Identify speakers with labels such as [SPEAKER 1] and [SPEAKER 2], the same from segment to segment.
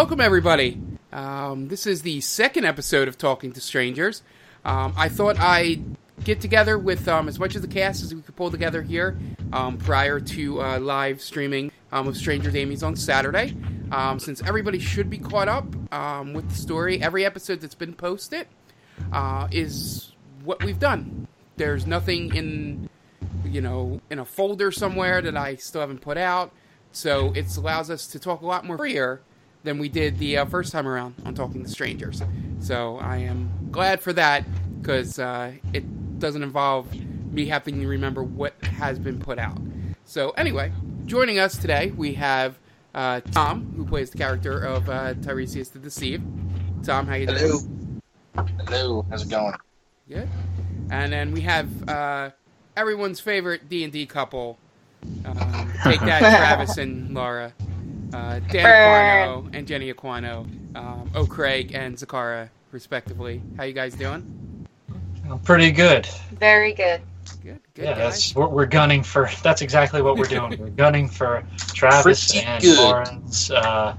[SPEAKER 1] Welcome, everybody. Um, this is the second episode of Talking to Strangers. Um, I thought I'd get together with um, as much of the cast as we could pull together here um, prior to uh, live streaming um, of Stranger Damies on Saturday. Um, since everybody should be caught up with the story, every episode that's been posted uh, is what we've done. There's nothing in, you know, in a folder somewhere that I still haven't put out. So it allows us to talk a lot more freer than we did the uh, first time around on Talking to Strangers. So I am glad for that because uh, it doesn't involve me having to remember what has been put out. So anyway, joining us today we have uh, Tom, who plays the character of uh, Tiresias the Deceived. Tom, how you doing?
[SPEAKER 2] Hello. Hello. How's it going?
[SPEAKER 1] Good. And then we have uh, everyone's favorite D and D couple. Um, take that, Travis and Laura. Uh, Dan Aquino and Jenny Aquino. Um, O'Craig and Zakara, respectively. How you guys doing?
[SPEAKER 3] Pretty good.
[SPEAKER 4] Very good.
[SPEAKER 1] Good. Good.
[SPEAKER 3] Yeah,
[SPEAKER 1] guys.
[SPEAKER 3] that's what we're gunning for. That's exactly what we're doing. We're gunning for Travis
[SPEAKER 2] Pretty
[SPEAKER 3] and
[SPEAKER 2] good.
[SPEAKER 3] Lauren's uh,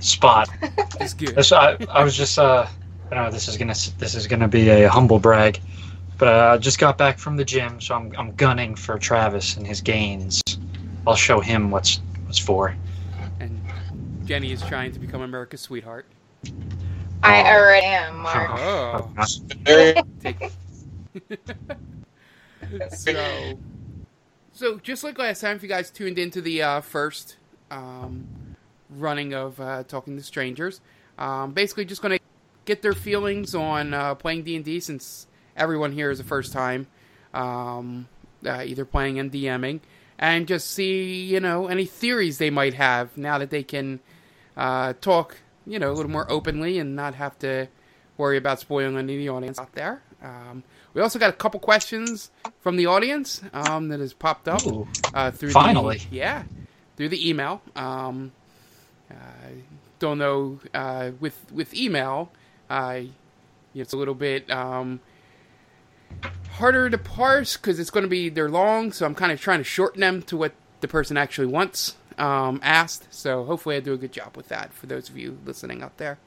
[SPEAKER 3] spot.
[SPEAKER 1] It's good.
[SPEAKER 3] That's, I, I was just, uh, I know this is gonna this is gonna be a humble brag, but uh, I just got back from the gym, so I'm I'm gunning for Travis and his gains. I'll show him what's what's for.
[SPEAKER 1] And Jenny is trying to become America's sweetheart.
[SPEAKER 4] I
[SPEAKER 3] Oh.
[SPEAKER 4] already am, Mark.
[SPEAKER 1] Oh. Take- so, so just like last time, if you guys tuned into the uh, first um, running of uh, Talking to Strangers, um, basically just going to get their feelings on uh, playing D and D since everyone here is the first time, um, uh, either playing and DMing, and just see you know any theories they might have now that they can uh, talk you know a little more openly and not have to worry about spoiling any the audience out there. Um, we also got a couple questions from the audience um, that has popped up
[SPEAKER 3] Ooh,
[SPEAKER 1] uh, through
[SPEAKER 3] Finally.
[SPEAKER 1] the, yeah through the email. Um, uh, don't know uh, with with email, uh, it's a little bit um, harder to parse because it's going to be they're long. So I'm kind of trying to shorten them to what the person actually wants um, asked. So hopefully I do a good job with that for those of you listening out there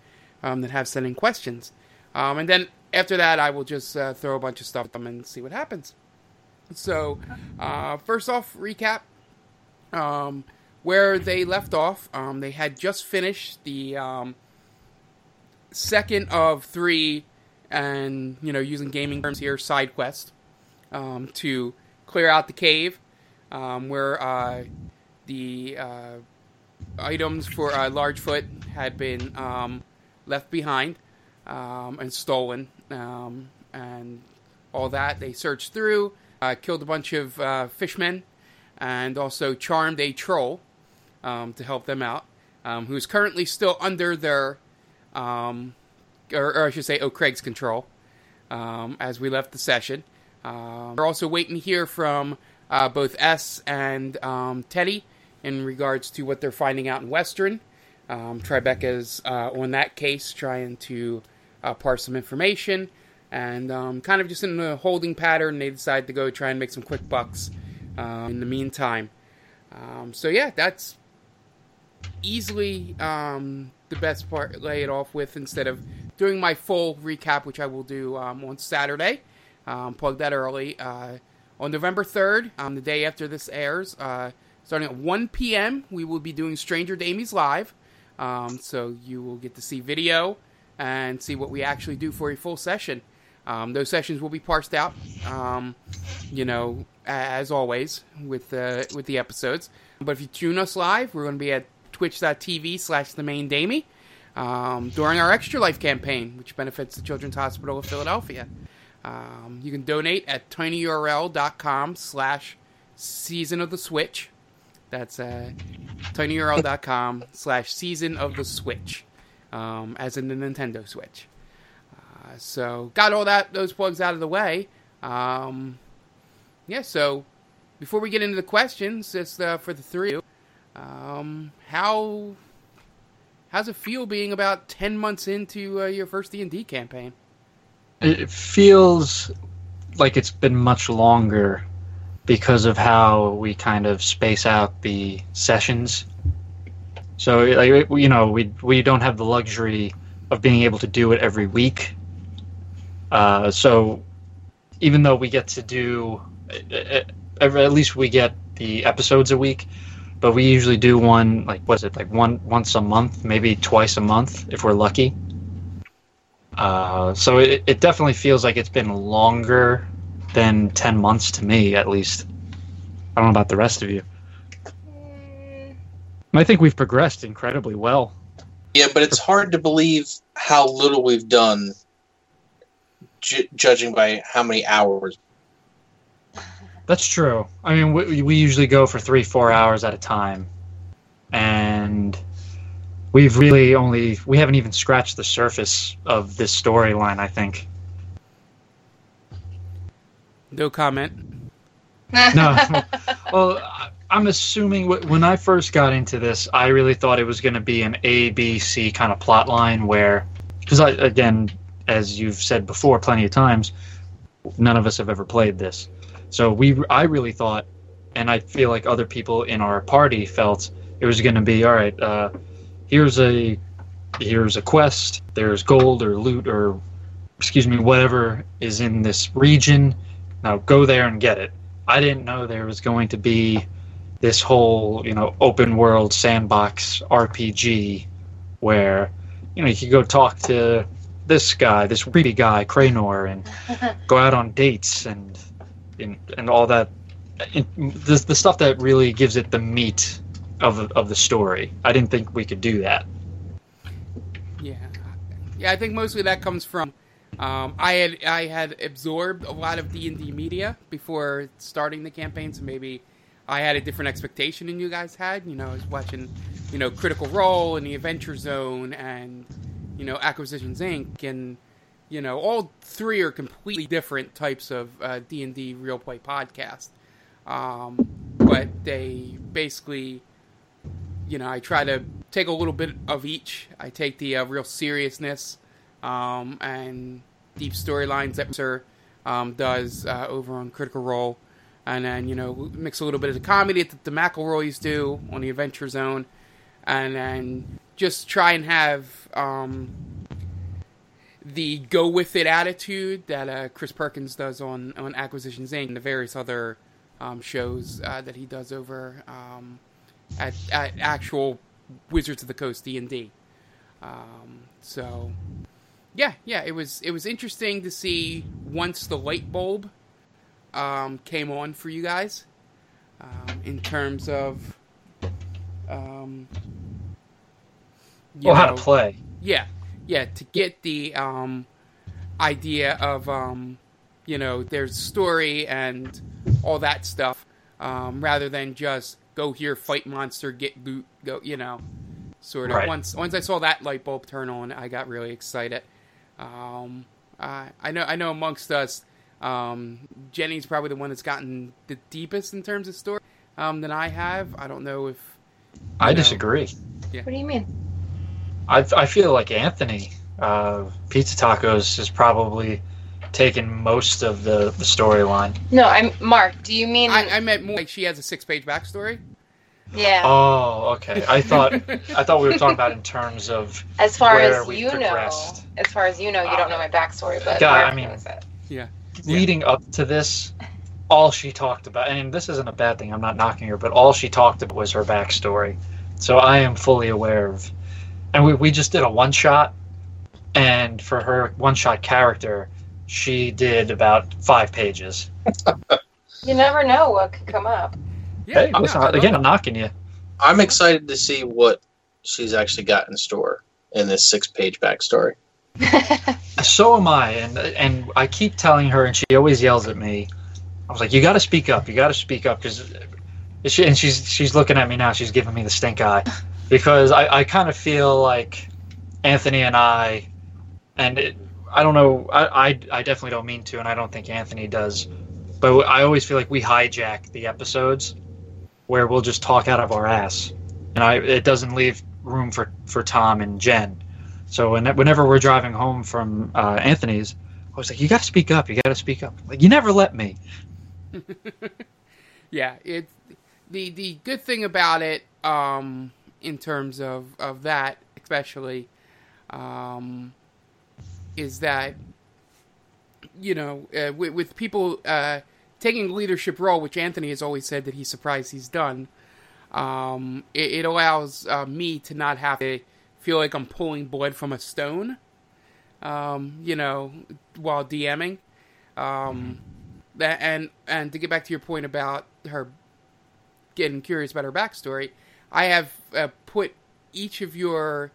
[SPEAKER 1] um, that have sent in questions. Um, and then after that, I will just uh, throw a bunch of stuff at them and see what happens. So, uh, first off, recap um, where they left off. Um, they had just finished the um, second of three, and you know, using gaming terms here, side quest to clear out the cave where uh, the uh, items for uh, Largefoot had been um, left behind um, and stolen, um, and all that. They searched through, uh, killed a bunch of uh, fishmen, and also charmed a troll um, to help them out, um, who's currently still under their, um, or, or I should say, O'Craig's control. As we left the session, we're also waiting to hear from uh, both S and Teddy in regards to what they're finding out in Western. Um, Tribeca's uh, on that case, trying to uh, parse some information, and um, kind of just in a holding pattern. They decide to go try and make some quick bucks um, in the meantime. Um, so yeah, that's easily um, the best part. Lay it off with instead of doing my full recap, which I will do um, on Saturday. Plug that early uh, on November third, the day after this airs. Uh, starting at 1 p.m., we will be doing Stranger Damies live. Um, so you will get to see video and see what we actually do for a full session. Um, those sessions will be parsed out, um, you know, as always with the with the episodes. But if you tune us live, we're going to be at twitch.tv slash the main Damie um, during our Extra Life campaign, which benefits the Children's Hospital of Philadelphia. Um, you can donate at tinyurl.com slash season of the switch. That's uh, tinyurl.com slash season of the switch, um, as in the Nintendo Switch. Uh, so got all that those plugs out of the way. Um, yeah, so before we get into the questions, just uh, for the three, of you, um, how how's it feel being about ten months into uh, your first D and D campaign?
[SPEAKER 3] It feels like it's been much longer because of how we kind of space out the sessions. So like you know we we don't have the luxury of being able to do it every week. Uh, so even though we get to do at at least we get the episodes a week, but we usually do one like was it like one once a month, maybe twice a month if we're lucky. Uh, so it, it definitely feels like it's been longer than ten months to me, at least. I don't know about the rest of you. I think we've progressed incredibly well.
[SPEAKER 2] Yeah, but it's hard to believe how little we've done, ju- judging by how many hours.
[SPEAKER 3] That's true. I mean, we, we usually go for three, four hours at a time, and we've really only we haven't even scratched the surface of this storyline. I think.
[SPEAKER 1] No comment.
[SPEAKER 3] No. well, I- I'm assuming when I first got into this, I really thought it was going to be an A, B, C kind of plot line where, because I again, as you've said before plenty of times, none of us have ever played this. So we, I really thought, and I feel like other people in our party felt it was going to be all right. Uh, here's a here's a quest. There's gold or loot or excuse me, whatever is in this region. Now go there and get it. I didn't know there was going to be this whole you know open world sandbox RPG where you know you could go talk to this guy, this creepy guy, Cranor, and go out on dates and and, and all that. It, the, the stuff that really gives it the meat of of the story. I didn't think we could do that.
[SPEAKER 1] Yeah, yeah. I think mostly that comes from um, I had I had absorbed a lot of D and D media before starting the campaign, so maybe I had a different expectation than you guys had. You know, I was watching, you know, Critical Role and the Adventure Zone and you know Acquisitions Inc. and you know all three are completely different types of uh, D and D real play podcast, um, but they basically you know, I try to take a little bit of each. I take the uh, real seriousness um, and deep storylines that Sir um, does uh, over on Critical Role, and then you know mix a little bit of the comedy that the McElroys do on the Adventure Zone, and then just try and have um, the go with it attitude that uh, Chris Perkins does on on Acquisitions Inc. and the various other um, shows uh, that he does over. Um, at, at actual Wizards of the Coast D and D. Um, so, yeah, yeah, it was it was interesting to see once the light bulb um, came on for you guys um, in terms of um, you
[SPEAKER 3] Well, how to play.
[SPEAKER 1] yeah, yeah, to get the um, idea of um, you know there's story and all that stuff, um, rather than just go here, fight monster, get loot, go, you know, sort of.
[SPEAKER 3] Right.
[SPEAKER 1] Once once I saw that light bulb turn on, I got really excited. Um, I I know I know amongst us, um, Jenny's probably the one that's gotten the deepest in terms of story um, than I have. I don't know if
[SPEAKER 3] I
[SPEAKER 1] know.
[SPEAKER 3] disagree.
[SPEAKER 4] what do you mean?
[SPEAKER 3] I, I feel like Anthony, uh, Pizza Tacos, has probably taken most of the, the storyline.
[SPEAKER 4] No, I'm Mark. Do you mean?
[SPEAKER 1] I, I meant more like she has a six page backstory.
[SPEAKER 4] yeah.
[SPEAKER 3] Oh, okay. I thought I thought we were talking about in terms of
[SPEAKER 4] as far
[SPEAKER 3] where
[SPEAKER 4] as
[SPEAKER 3] we
[SPEAKER 4] you know,
[SPEAKER 3] progressed.
[SPEAKER 4] As far as you know, you don't know my backstory, but
[SPEAKER 3] God, I mean-
[SPEAKER 4] knows it.
[SPEAKER 1] Yeah.
[SPEAKER 3] leading up to this. All she talked about, and this isn't a bad thing. I'm not knocking her, but all she talked about was her backstory. So I am fully aware of. And we we just did a one shot, and for her one shot character, she did about five pages.
[SPEAKER 4] You never know what could come up.
[SPEAKER 1] Yeah,
[SPEAKER 3] hey,
[SPEAKER 1] no,
[SPEAKER 3] listen,
[SPEAKER 1] I
[SPEAKER 3] again. I'm knocking you.
[SPEAKER 2] I'm excited to see what she's actually got in store in this six page backstory.
[SPEAKER 3] So am I, and and I keep telling her, and she always yells at me. I was like, "You got to speak up. You got to speak up," because she and she's she's looking at me now. She's giving me the stink eye because I I kind of feel like Anthony and I, and it, I don't know. I, I I definitely don't mean to, and I don't think Anthony does. But I always feel like we hijack the episodes where we'll just talk out of our ass, and I it doesn't leave room for for Tom and Jen. So when, whenever we're driving home from uh, Anthony's, I was like, "You got to speak up. You got to speak up." Like you never let me.
[SPEAKER 1] yeah, it the the good thing about it um in terms of of that, especially, um, is that you know uh, with, with people uh, taking leadership role, which Anthony has always said that he's surprised he's done. Um, it, it allows uh, me to not have to feel like I'm pulling blood from a stone. Um, you know, while DMing. Um, and and to get back to your point about her getting curious about her backstory, I have uh, put each of your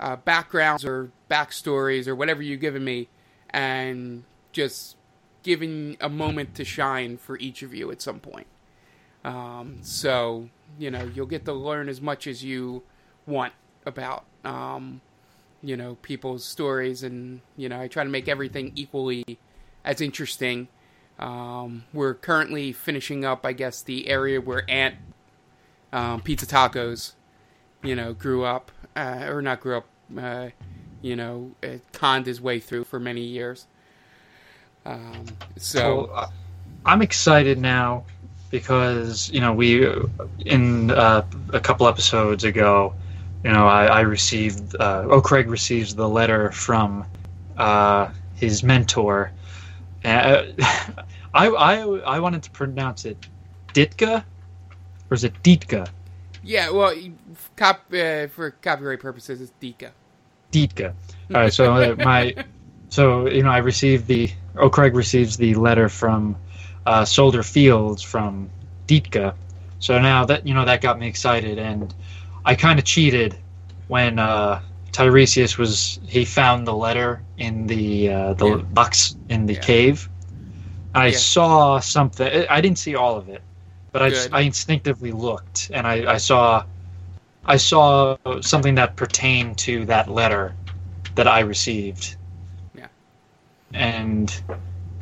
[SPEAKER 1] uh, backgrounds or backstories or whatever you've given me, and just given a moment to shine for each of you at some point. Um, so you know you'll get to learn as much as you want about um, you know people's stories, and you know I try to make everything equally as interesting. Um, we're currently finishing up, I guess, the area where Aunt um, Pizza Tacos, you know, grew up, uh, or not grew up, uh, you know, conned his way through for many years. Um, so,
[SPEAKER 3] uh, I'm excited now because you know we in uh, a couple episodes ago, you know, I, I received uh, oh Craig receives the letter from uh, his mentor. Uh, I, I I wanted to pronounce it Ditka, or is it Ditka?
[SPEAKER 1] yeah, well, cop, uh, for copyright purposes, it's Ditka.
[SPEAKER 3] Ditka. All right, so uh, my so you know I received the oh Craig receives the letter from uh, Soldier Fields from Ditka. So now that you know that got me excited, and I kind of cheated when uh, Tiresias was he found the letter in the uh, the
[SPEAKER 1] Yeah.
[SPEAKER 3] box in the
[SPEAKER 1] Yeah.
[SPEAKER 3] cave. I
[SPEAKER 1] Yeah.
[SPEAKER 3] saw something. I didn't see all of it, but I, just, I instinctively looked, and I, I saw I saw something that pertained to that letter that I received.
[SPEAKER 1] Yeah.
[SPEAKER 3] And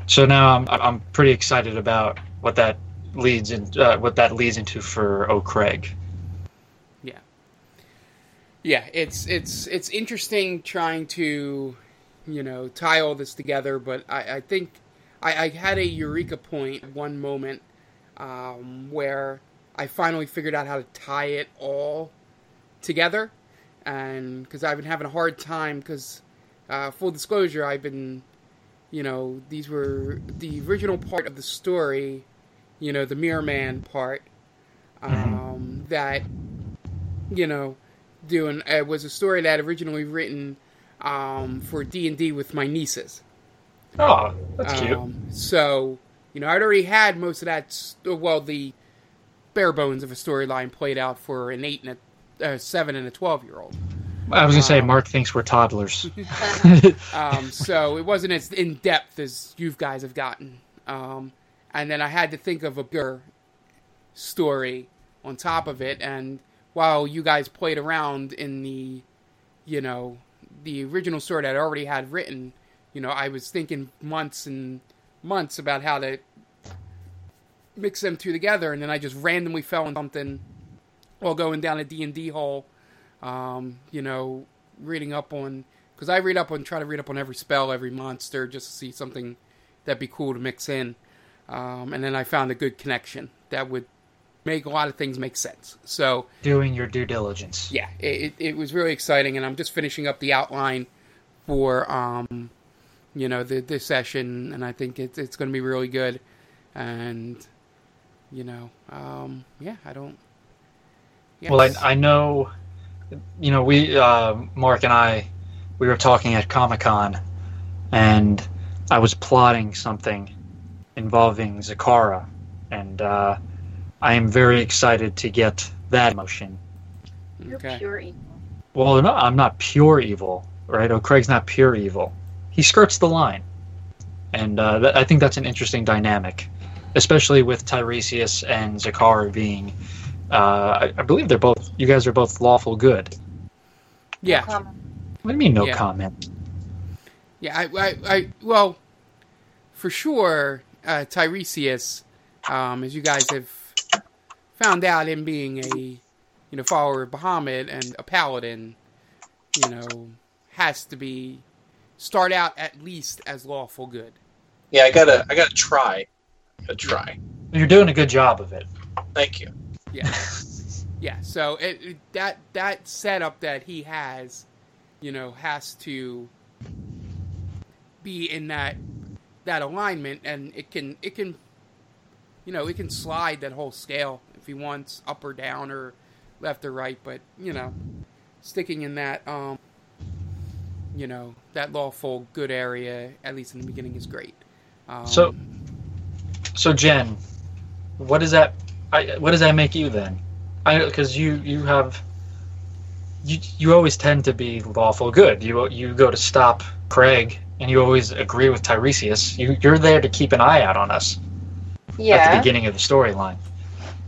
[SPEAKER 3] so now I'm I'm pretty excited about what that leads in uh, what that leads into for O'Craig.
[SPEAKER 1] Yeah, it's it's it's interesting trying to, you know, tie all this together. But I, I think I, I had a eureka point one moment um, where I finally figured out how to tie it all together, and because I've been having a hard time. Because uh, full disclosure, I've been, you know, these were the original part of the story, you know, the Mirror Man part, um, that, you know doing uh, was a story that I'd originally written um, for D and D with my nieces.
[SPEAKER 3] Oh, that's cute.
[SPEAKER 1] Um, so you know, I'd already had most of that. St- well, the bare bones of a storyline played out for an eight and a uh, seven and a twelve year old.
[SPEAKER 3] I was gonna say
[SPEAKER 1] um,
[SPEAKER 3] Mark thinks we're toddlers.
[SPEAKER 1] Um, so it wasn't as in depth as you guys have gotten. Um, and then I had to think of a bigger story on top of it. And while you guys played around in the, you know, the original story that I already had written, you know, I was thinking months and months about how to mix them two together, and then I just randomly fell on something while going down a D and D hole. Um, you know, reading up on because I read up on try to read up on every spell, every monster, just to see something that'd be cool to mix in. Um, and then I found a good connection that would make a lot of things make sense. So
[SPEAKER 3] Doing your due diligence.
[SPEAKER 1] yeah, it, it, was really exciting, and I'm just finishing up the outline for um, you know the this session, and I think it's it's going to be really good, and you know, um, yeah, I don't. Yeah,
[SPEAKER 3] Well, I, I know, you know, we, uh, Mark and I, we were talking at Comic Con, and I was plotting something involving Zakara, and uh, I am very excited to get that motion.
[SPEAKER 4] You're
[SPEAKER 1] okay.
[SPEAKER 4] pure evil.
[SPEAKER 3] Well, no, I'm not pure evil, right? Oh, Craig's not pure evil. He skirts the line, and uh, th- I think that's an interesting dynamic, especially with Tiresias and Zakara being. Uh, I, I believe they're both. You guys are both lawful good.
[SPEAKER 1] Yeah,
[SPEAKER 4] Um,
[SPEAKER 3] What do you mean, no
[SPEAKER 1] Yeah.
[SPEAKER 3] comment?
[SPEAKER 1] Yeah, I, I, I well, for sure, uh, Tiresias, um, as you guys have found out, him being a, you know, follower of Bahamut and a paladin, you know, has to be start out at least as lawful good.
[SPEAKER 2] Yeah, I gotta, I gotta try. I gotta try.
[SPEAKER 3] You're doing a good job of it.
[SPEAKER 2] Thank you.
[SPEAKER 1] Yeah. Yeah, so it, it- that that setup that he has, you know, has to be in that that alignment, and it can it can, you know, it can slide that whole scale if he wants up or down or left or right, but you know, sticking in that um, you know, that lawful good area at least in the beginning is great. Um,
[SPEAKER 3] So- So Jen, what does that? I, what does that make you then? I because you you have you you always tend to be lawful good. You you go to stop Craig, and you always agree with Tiresias. You you're there to keep an eye out on us Yeah. at the beginning of the storyline.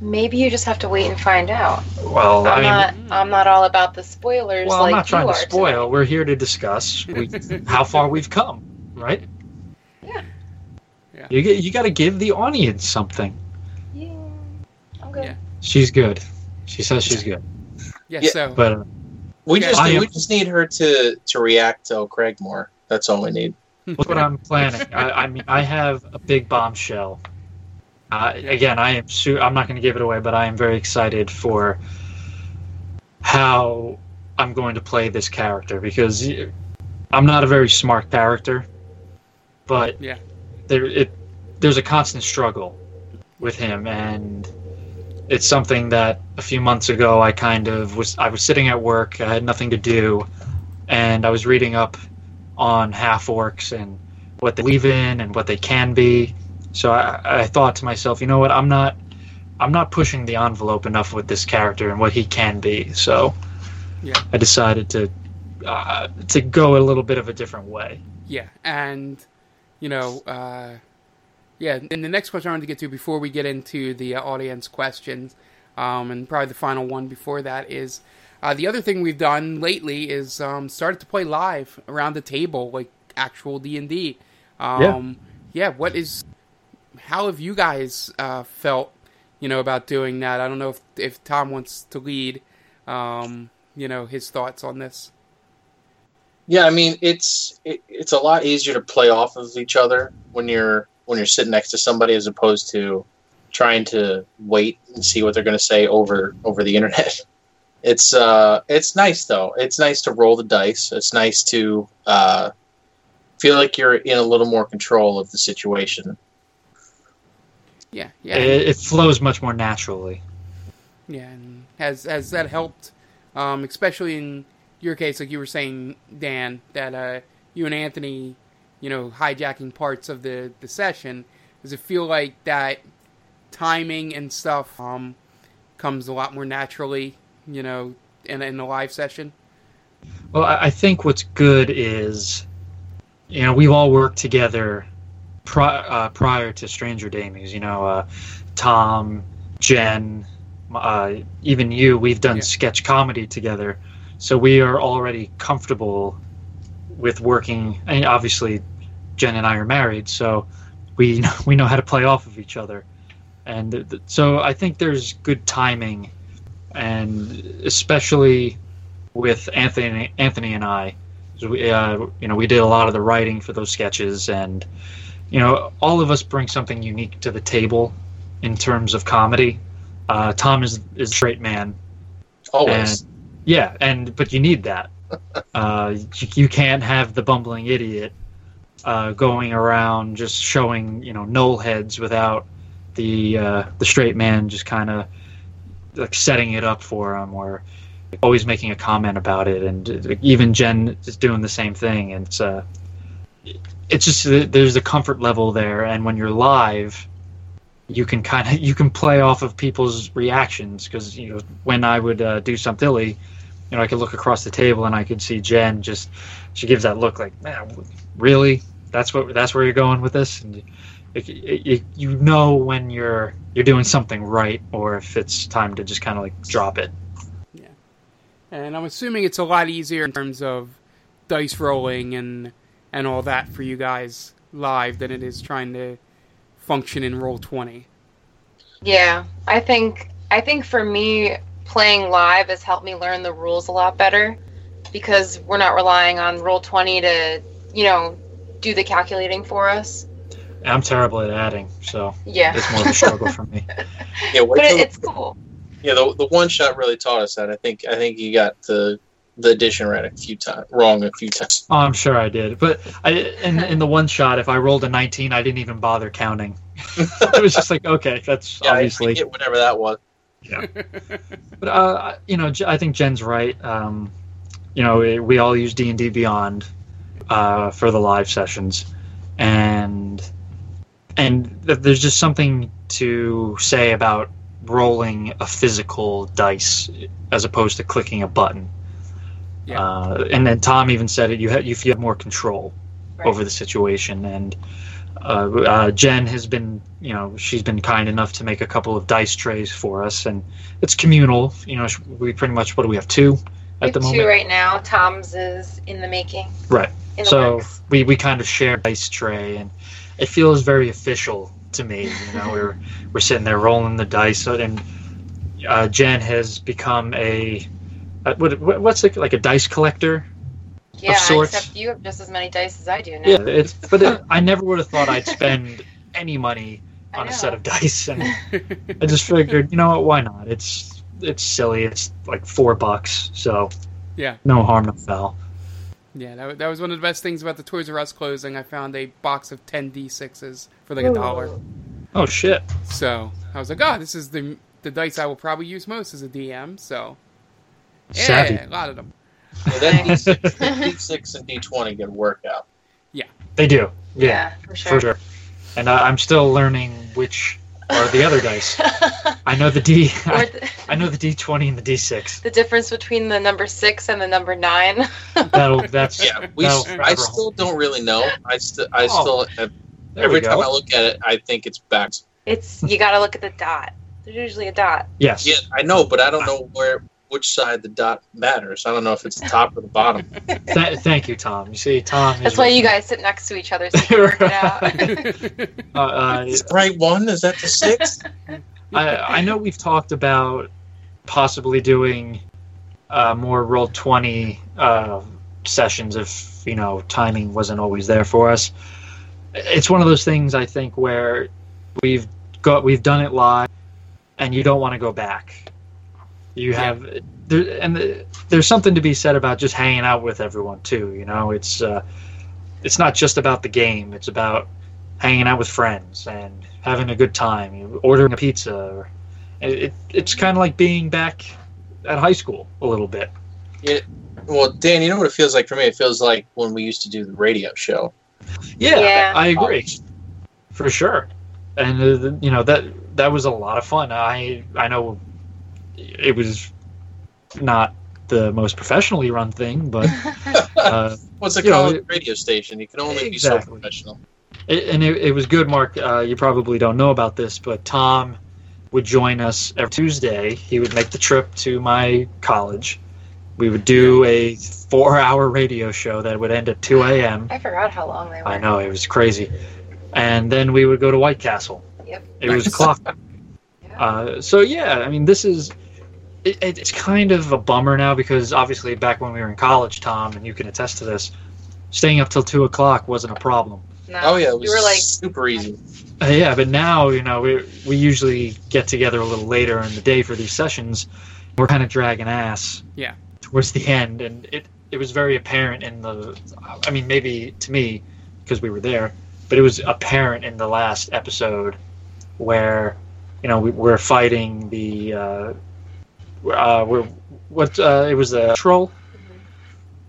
[SPEAKER 4] Maybe you just have to wait and find out.
[SPEAKER 3] Well, I
[SPEAKER 4] I'm
[SPEAKER 3] mean,
[SPEAKER 4] not. I'm not all about the spoilers.
[SPEAKER 3] well,
[SPEAKER 4] like
[SPEAKER 3] I'm not trying to spoil.
[SPEAKER 4] tonight.
[SPEAKER 3] We're here to discuss we, how far we've come, right?
[SPEAKER 4] Yeah.
[SPEAKER 1] Yeah.
[SPEAKER 3] You get, you got to give the audience something.
[SPEAKER 4] Yeah. Okay.
[SPEAKER 1] Yeah.
[SPEAKER 3] She's good. She says she's good,
[SPEAKER 1] yeah,
[SPEAKER 2] Yeah,
[SPEAKER 1] so
[SPEAKER 3] but uh,
[SPEAKER 2] We just
[SPEAKER 3] am-
[SPEAKER 2] we just need her to to react to Craig more. That's all we need.
[SPEAKER 3] That's what I'm planning. I, I mean, I have a big bombshell. Uh, Again, I am. Su- I'm not going to give it away, but I am very excited for how I'm going to play this character because I'm not a very smart character, but
[SPEAKER 1] Yeah.
[SPEAKER 3] there it there's a constant struggle with him, and it's something that a few months ago I kind of was. I was sitting at work. I had nothing to do, and I was reading up on half orcs and what they believe in and what they can be. So I, I thought to myself, you know what? I'm not, I'm not pushing the envelope enough with this character and what he can be. So
[SPEAKER 1] Yeah.
[SPEAKER 3] I decided to, uh, to go a little bit of a different way.
[SPEAKER 1] Yeah, and you know, uh, yeah. And the next question I wanted to get to before we get into the uh, audience questions, um, and probably the final one before that is uh, the other thing we've done lately is um, started to play live around the table, like actual D and D. Um, yeah. What is? How have you guys uh, felt? You know about doing that. I don't know if if Tom wants to lead. Um, you know his thoughts on this.
[SPEAKER 2] Yeah, I mean it's it, it's a lot easier to play off of each other when you're when you're sitting next to somebody as opposed to trying to wait and see what they're going to say over over the internet. It's uh it's nice though. It's nice to roll the dice. It's nice to uh feel like you're in a little more control of the situation.
[SPEAKER 1] Yeah, yeah.
[SPEAKER 3] It, it flows much more naturally.
[SPEAKER 1] Yeah, and has has that helped, um, especially in your case, like you were saying, Dan, that uh, you and Anthony, you know, hijacking parts of the the session. Does it feel like that timing and stuff um, comes a lot more naturally, you know, in in a live session?
[SPEAKER 3] Well, I I think what's good is, you know, we've all worked together pri- uh, prior to Stranger Damies. You know, uh, Tom, Jen, uh, even you. We've done
[SPEAKER 1] Yeah.
[SPEAKER 3] sketch comedy together, so we are already comfortable with working. And obviously, Jen and I are married, so we know, we know how to play off of each other. And th- th- so I think there's good timing, and especially with Anthony, Anthony and I. we, uh, you know, we did a lot of the writing for those sketches, and you know, all of us bring something unique to the table in terms of comedy. Uh, Tom is is a straight man,
[SPEAKER 2] Always.
[SPEAKER 3] yeah, and but you need that. Uh, you, you can't have the bumbling idiot uh, going around just showing you know null heads without the uh, the straight man just kind of like setting it up for him or always making a comment about it, and uh, even Jen is doing the same thing. And it's uh, it's just uh, there's a comfort level there, and when you're live, you can kind of you can play off of people's reactions because you know when I would uh, do something you know I could look across the table and I could see Jen just she gives that look like man really? That's what that's where you're going with this? And you, you, you know when you're you're doing something right or if it's time to just kind of like drop it.
[SPEAKER 1] Yeah, and I'm assuming it's a lot easier in terms of dice rolling and and all that for you guys live than it is trying to function in roll twenty.
[SPEAKER 4] Yeah, I think I think for me playing live has helped me learn the rules a lot better because we're not relying on roll 20 to, you know, do the calculating for us.
[SPEAKER 3] I'm terrible at adding, so
[SPEAKER 4] Yeah.
[SPEAKER 3] it's more of a struggle for me.
[SPEAKER 2] yeah,
[SPEAKER 4] but it, it's cool.
[SPEAKER 2] Yeah, the, the one shot really taught us that. I think I think you got the the addition right a few times wrong a few times.
[SPEAKER 3] Oh, I'm sure I did. But I in in the one shot, if I rolled a 19, I didn't even bother counting. it was just like, okay, that's
[SPEAKER 2] Yeah, I
[SPEAKER 3] obviously.
[SPEAKER 2] whatever that was.
[SPEAKER 3] Yeah, but uh, you know, I think Jen's right. Um, you know, we- we all use D and D Beyond uh, for the live sessions, and and there's just something to say about rolling a physical dice as opposed to clicking a button.
[SPEAKER 1] Yeah.
[SPEAKER 3] Uh, and then Tom even said it. You have you feel more control
[SPEAKER 4] Right.
[SPEAKER 3] over the situation, and uh, uh, Jen has been, you know, she's been kind enough to make a couple of dice trays for us, and it's communal. You know, we pretty much what do we have two at
[SPEAKER 4] have
[SPEAKER 3] the
[SPEAKER 4] two
[SPEAKER 3] moment,
[SPEAKER 4] right now. Tom's is in the making.
[SPEAKER 3] right?
[SPEAKER 4] In
[SPEAKER 3] So we we kind of share dice tray, and it feels very official to me. You know, we're we're sitting there rolling the dice, and uh, Jen has become a uh, what, what what's it like a dice collector?
[SPEAKER 4] Yeah,
[SPEAKER 3] sorts.
[SPEAKER 4] except you have just as many dice as I do now.
[SPEAKER 3] Yeah, it's but it, I never would have thought I'd spend any money on a set of dice, and I just figured, you know what, why not? It's it's silly. It's like four bucks, so
[SPEAKER 1] Yeah.
[SPEAKER 3] no harm, no foul.
[SPEAKER 1] Yeah, that, that was one of the best things about the Toys R Us closing. I found a box of 10 D6s for like a dollar.
[SPEAKER 3] Oh shit!
[SPEAKER 1] So I was like, oh, this is the the dice I will probably use most as a DM. So yeah,
[SPEAKER 3] Savvy.
[SPEAKER 1] a lot of them.
[SPEAKER 2] Yeah, that D6, D6 and D20 get a workout.
[SPEAKER 3] They do, yeah,
[SPEAKER 4] Yeah, for sure.
[SPEAKER 3] for sure. And I, I'm still learning which are the other dice. I know the D. I,
[SPEAKER 4] the,
[SPEAKER 3] I know the D20 and the D6.
[SPEAKER 4] the difference between the number six and the number nine.
[SPEAKER 3] That'll that's
[SPEAKER 2] Yeah, we.
[SPEAKER 3] that'll
[SPEAKER 2] I still
[SPEAKER 3] hold.
[SPEAKER 2] don't really know. I still. I
[SPEAKER 3] Oh,
[SPEAKER 2] still.
[SPEAKER 3] Uh, there
[SPEAKER 2] every time. I look at it, I think it's back.
[SPEAKER 4] It's you got to look at the dot. There's usually a dot.
[SPEAKER 3] Yes.
[SPEAKER 2] Yeah, I know, but I don't know where which side the dot matters. I don't know if it's the top or the bottom.
[SPEAKER 3] Th- thank you, Tom. You see, Tom. is
[SPEAKER 4] That's why
[SPEAKER 3] with
[SPEAKER 4] you guys sit next to each other so you can work it out.
[SPEAKER 3] Uh, uh,
[SPEAKER 2] Is right one? Is that the sixth?
[SPEAKER 3] I, I know we've talked about possibly doing uh, more roll twenty uh, sessions if you know timing wasn't always there for us. It's one of those things I think where we've got we've done it live, and you don't want to go back. You have there, and the, there's something to be said about just hanging out with everyone too. You know, it's uh, it's not just about the game. It's about hanging out with friends and having a good time, you know, ordering a pizza. Or, it, it, it's kind of like being back at high school a little bit. Yeah.
[SPEAKER 2] Well, Dan, you know what it feels like for me? It feels like when we used to do the radio show.
[SPEAKER 3] Yeah,
[SPEAKER 4] Yeah.
[SPEAKER 3] I agree for sure. And uh, you know that that was a lot of fun. I I know it was not the most professionally run thing, but uh,
[SPEAKER 2] What's a
[SPEAKER 3] You know,
[SPEAKER 2] college radio station? You can only be so professional.
[SPEAKER 3] it, and it, it was good. Mark, uh, you probably don't know about this, but Tom would join us every Tuesday. He would make the trip to my college. We would do a four-hour radio show that would end at two a.m.
[SPEAKER 4] I forgot how long they were.
[SPEAKER 3] I know it was crazy, and then we would go to White Castle.
[SPEAKER 4] Yep.
[SPEAKER 3] It was
[SPEAKER 2] Nice.
[SPEAKER 3] clock.
[SPEAKER 4] Yeah.
[SPEAKER 3] Uh, so yeah, I mean, this is it, it- it's kind of a bummer now because obviously back when we were in college, Tom, and you can attest to this, staying up till two o'clock wasn't a problem.
[SPEAKER 4] No,
[SPEAKER 2] Oh yeah, it was
[SPEAKER 4] you were like,
[SPEAKER 2] super easy.
[SPEAKER 3] Uh, yeah, but now you know we we usually get together a little later in the day for these sessions. We're kind of dragging ass.
[SPEAKER 1] Yeah.
[SPEAKER 3] Towards the end, and it it was very apparent in the. I mean, maybe to me because we were there, but it was apparent in the last episode where you know we, we're fighting the. Uh, uh, we're what uh, it was a troll.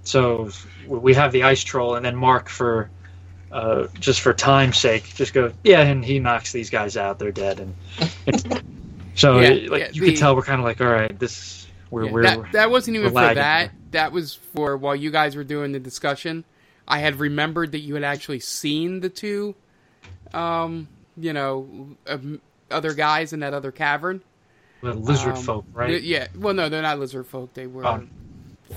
[SPEAKER 3] So we have the ice troll, and then Mark for uh, just for time's sake, just go, yeah, and he knocks these guys out. They're dead, and so
[SPEAKER 1] Yeah,
[SPEAKER 3] it- like
[SPEAKER 1] yeah,
[SPEAKER 3] you
[SPEAKER 1] the-
[SPEAKER 3] could tell, we're kind of like, all right, this we're
[SPEAKER 1] Yeah,
[SPEAKER 3] we're
[SPEAKER 1] that, that wasn't even for
[SPEAKER 3] lagging.
[SPEAKER 1] that. That was for while you guys were doing the discussion. I had remembered that you had actually seen the two, um, you know, um, other guys in that other cavern.
[SPEAKER 3] The lizard
[SPEAKER 1] Um,
[SPEAKER 3] folk, right?
[SPEAKER 1] Yeah. Well, no, they're not lizard folk. They were.
[SPEAKER 3] Oh.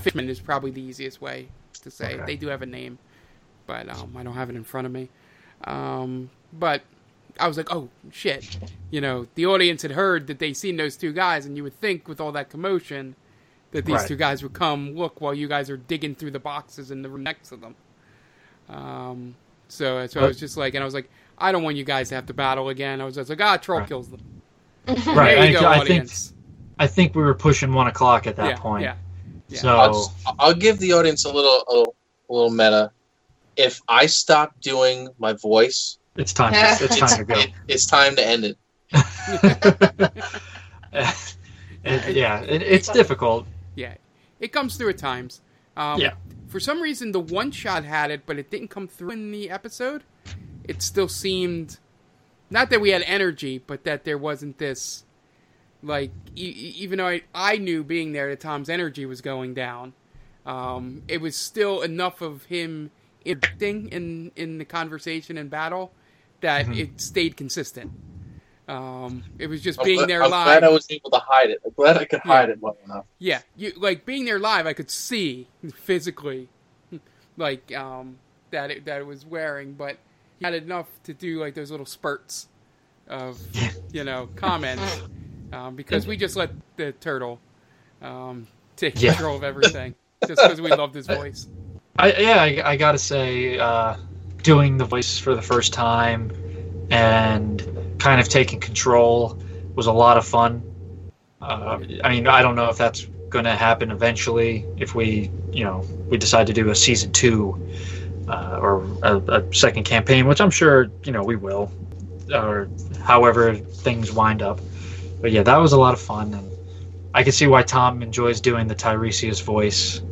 [SPEAKER 1] Fishman is probably the easiest way to say.
[SPEAKER 3] Okay.
[SPEAKER 1] They do have a name, but um, I don't have it in front of me. Um, but I was like, oh shit, you know, the audience had heard that they seen those two guys, and you would think with all that commotion that these
[SPEAKER 3] Right.
[SPEAKER 1] two guys would come look while you guys are digging through the boxes in the room next to them. Um, so so I was just like, and I was like, I don't want you guys to have to battle again. I was just like, ah, troll
[SPEAKER 3] Right.
[SPEAKER 1] kills them.
[SPEAKER 3] Right,
[SPEAKER 1] There you
[SPEAKER 3] I-
[SPEAKER 1] go,
[SPEAKER 3] I think- I think we were pushing one o'clock at that
[SPEAKER 1] yeah,
[SPEAKER 3] point.
[SPEAKER 1] Yeah. Yeah.
[SPEAKER 3] So
[SPEAKER 2] I'll, just- I'll give the audience a little, a little, a little meta. If I stop doing my voice,
[SPEAKER 3] it's time. To, it's time to go.
[SPEAKER 2] it, it's time to end it.
[SPEAKER 3] It- yeah, it, it's difficult.
[SPEAKER 1] Yeah, it comes through at times. Um,
[SPEAKER 3] Yeah.
[SPEAKER 1] For some reason, the one shot had it, but it didn't come through in the episode. It still seemed, not that we had energy, but that there wasn't this, like, e- even though I, I knew being there that Tom's energy was going down, um, it was still enough of him interacting in in the conversation and battle that
[SPEAKER 3] Mhm.
[SPEAKER 1] it stayed consistent. Um, it was just
[SPEAKER 2] I'm,
[SPEAKER 1] being
[SPEAKER 2] glad,
[SPEAKER 1] there
[SPEAKER 2] I'm
[SPEAKER 1] live.
[SPEAKER 2] glad I was able to hide it. I'm glad I could
[SPEAKER 1] Yeah.
[SPEAKER 2] hide it well enough.
[SPEAKER 1] Yeah, you like being there live. I could see physically, like um, that it, that it was wearing, but he had enough to do like those little spurts of you know comments um, because we just let the turtle um, take
[SPEAKER 3] Yeah.
[SPEAKER 1] control of everything just because we loved his voice.
[SPEAKER 3] I yeah, I, I gotta say, uh, doing the voice for the first time and kind of taking control was a lot of fun. Uh, I mean, I don't know if that's going to happen eventually if we, you know, we decide to do a season two uh, or a, a second campaign, which I'm sure, you know, we will, or however things wind up. But yeah, that was a lot of fun, and I can see why Tom enjoys doing the Tiresias voice.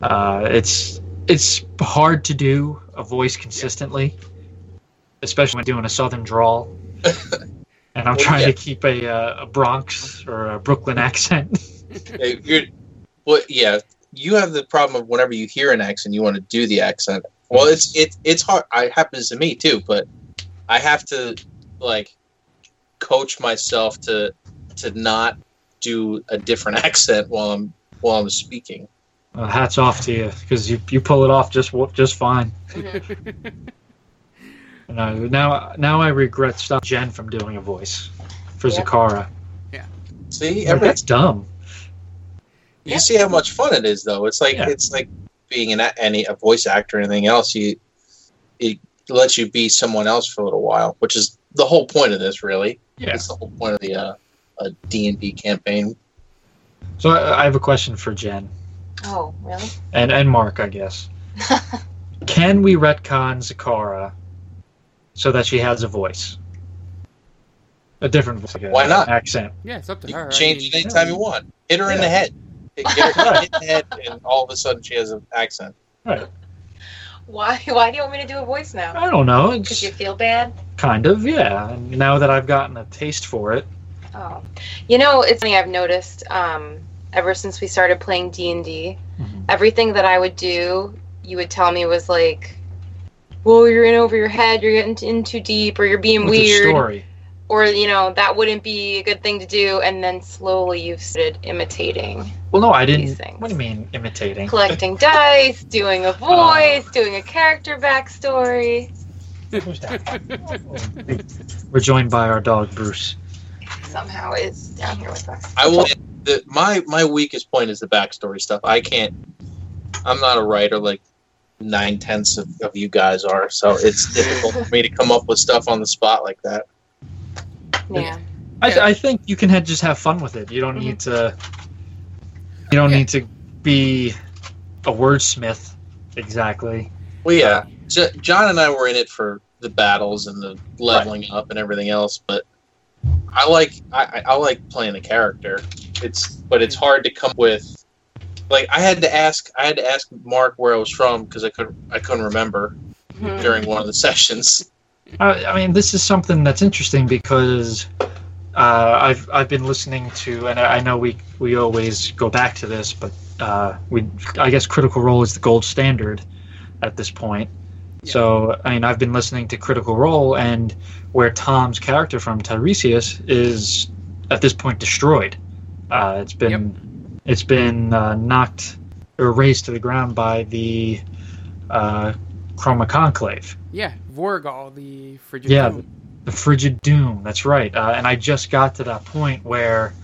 [SPEAKER 3] Uh, it's it's hard to do a voice consistently, especially when doing a southern drawl. and I'm
[SPEAKER 2] Well,
[SPEAKER 3] trying
[SPEAKER 2] yeah.
[SPEAKER 3] to keep a, uh, a Bronx or a Brooklyn accent.
[SPEAKER 2] Hey, you're, well, yeah, you have the problem of whenever you hear an accent, you want to do the accent. Well, it's it, it's hard. It happens to me too, but I have to like coach myself to to not do a different accent while I'm while I'm speaking.
[SPEAKER 3] Uh, hats off to you because you, you pull it off just just fine. And I, now now I regret stopping Jen from doing a voice for
[SPEAKER 4] Yeah.
[SPEAKER 3] Zakara.
[SPEAKER 2] See,
[SPEAKER 3] Like, that's dumb.
[SPEAKER 2] You see how much fun it is, though. It's like
[SPEAKER 3] Yeah.
[SPEAKER 2] it's like being an a- any a voice actor or anything else. You it lets you be someone else for a little while, which is the whole point of this, really.
[SPEAKER 3] Yeah.
[SPEAKER 2] It's the whole point of the uh, a D and D campaign.
[SPEAKER 3] So I, I have a question for Jen
[SPEAKER 4] Oh, really?
[SPEAKER 3] and and Mark, I guess. Can we retcon Zakara so that she has a voice? A different voice, like a-
[SPEAKER 2] Why not?
[SPEAKER 3] accent?
[SPEAKER 1] yeah, it's up to
[SPEAKER 2] You
[SPEAKER 1] her.
[SPEAKER 2] can
[SPEAKER 1] I
[SPEAKER 2] change
[SPEAKER 1] mean,
[SPEAKER 2] it anytime you want. Hit her in the head. Get her hit head, and all of a sudden she has an accent.
[SPEAKER 3] Right.
[SPEAKER 4] Why? Why do you want me to do a voice now?
[SPEAKER 3] I don't know.
[SPEAKER 4] Because you feel bad?
[SPEAKER 3] kind of yeah. And now that I've gotten a taste for it,
[SPEAKER 4] Oh, you know, it's something I've noticed. Um, ever since we started playing D and D,
[SPEAKER 3] Mhm.
[SPEAKER 4] everything that I would do, you would tell me was like, "Well, you're in over your head. You're getting in too deep, or you're being
[SPEAKER 3] with the
[SPEAKER 4] weird,
[SPEAKER 3] story,
[SPEAKER 4] or you know that wouldn't be a good thing to do." And then slowly you've started imitating,
[SPEAKER 3] well, no, I didn't.
[SPEAKER 4] things.
[SPEAKER 3] What do you mean imitating?
[SPEAKER 4] collecting dice, doing a uh, voice, doing a character backstory.
[SPEAKER 3] We're joined by our dog Bruce.
[SPEAKER 4] Somehow is down here with us.
[SPEAKER 2] I will. The, my my weakest point is the backstory stuff. I can't. I'm not a writer like nine tenths of, of you guys are, so it's difficult for me to come up with stuff on the spot like that.
[SPEAKER 4] Yeah.
[SPEAKER 3] I,
[SPEAKER 1] Yeah.
[SPEAKER 3] I think you can ha- just have fun with it. You don't need to. You don't
[SPEAKER 1] Yeah.
[SPEAKER 3] need to be a wordsmith exactly.
[SPEAKER 2] Well, yeah, J- John and I were in it for the battles and the leveling up and everything else, but I like I, I I like playing a character. It's but it's hard to come with. Like I had to ask I had to ask Mark where I was from because I couldn't I couldn't remember
[SPEAKER 4] Mhm.
[SPEAKER 2] during one of the sessions.
[SPEAKER 3] I, I mean, this is something that's interesting because uh, I've I've been listening to, and I know we we always go back to this, but uh, we I guess Critical Role is the gold standard at this point.
[SPEAKER 1] Yeah.
[SPEAKER 3] So I mean, I've been listening to Critical Role, and where Tom's character from Tiresias is at this point destroyed. Uh, it's been it's been uh, knocked or razed to the ground by the uh, Chroma Conclave.
[SPEAKER 1] yeah, Vorugal, the frigid.
[SPEAKER 3] Yeah,
[SPEAKER 1] Doom.
[SPEAKER 3] The frigid doom. That's right. Uh, and I just got to that point where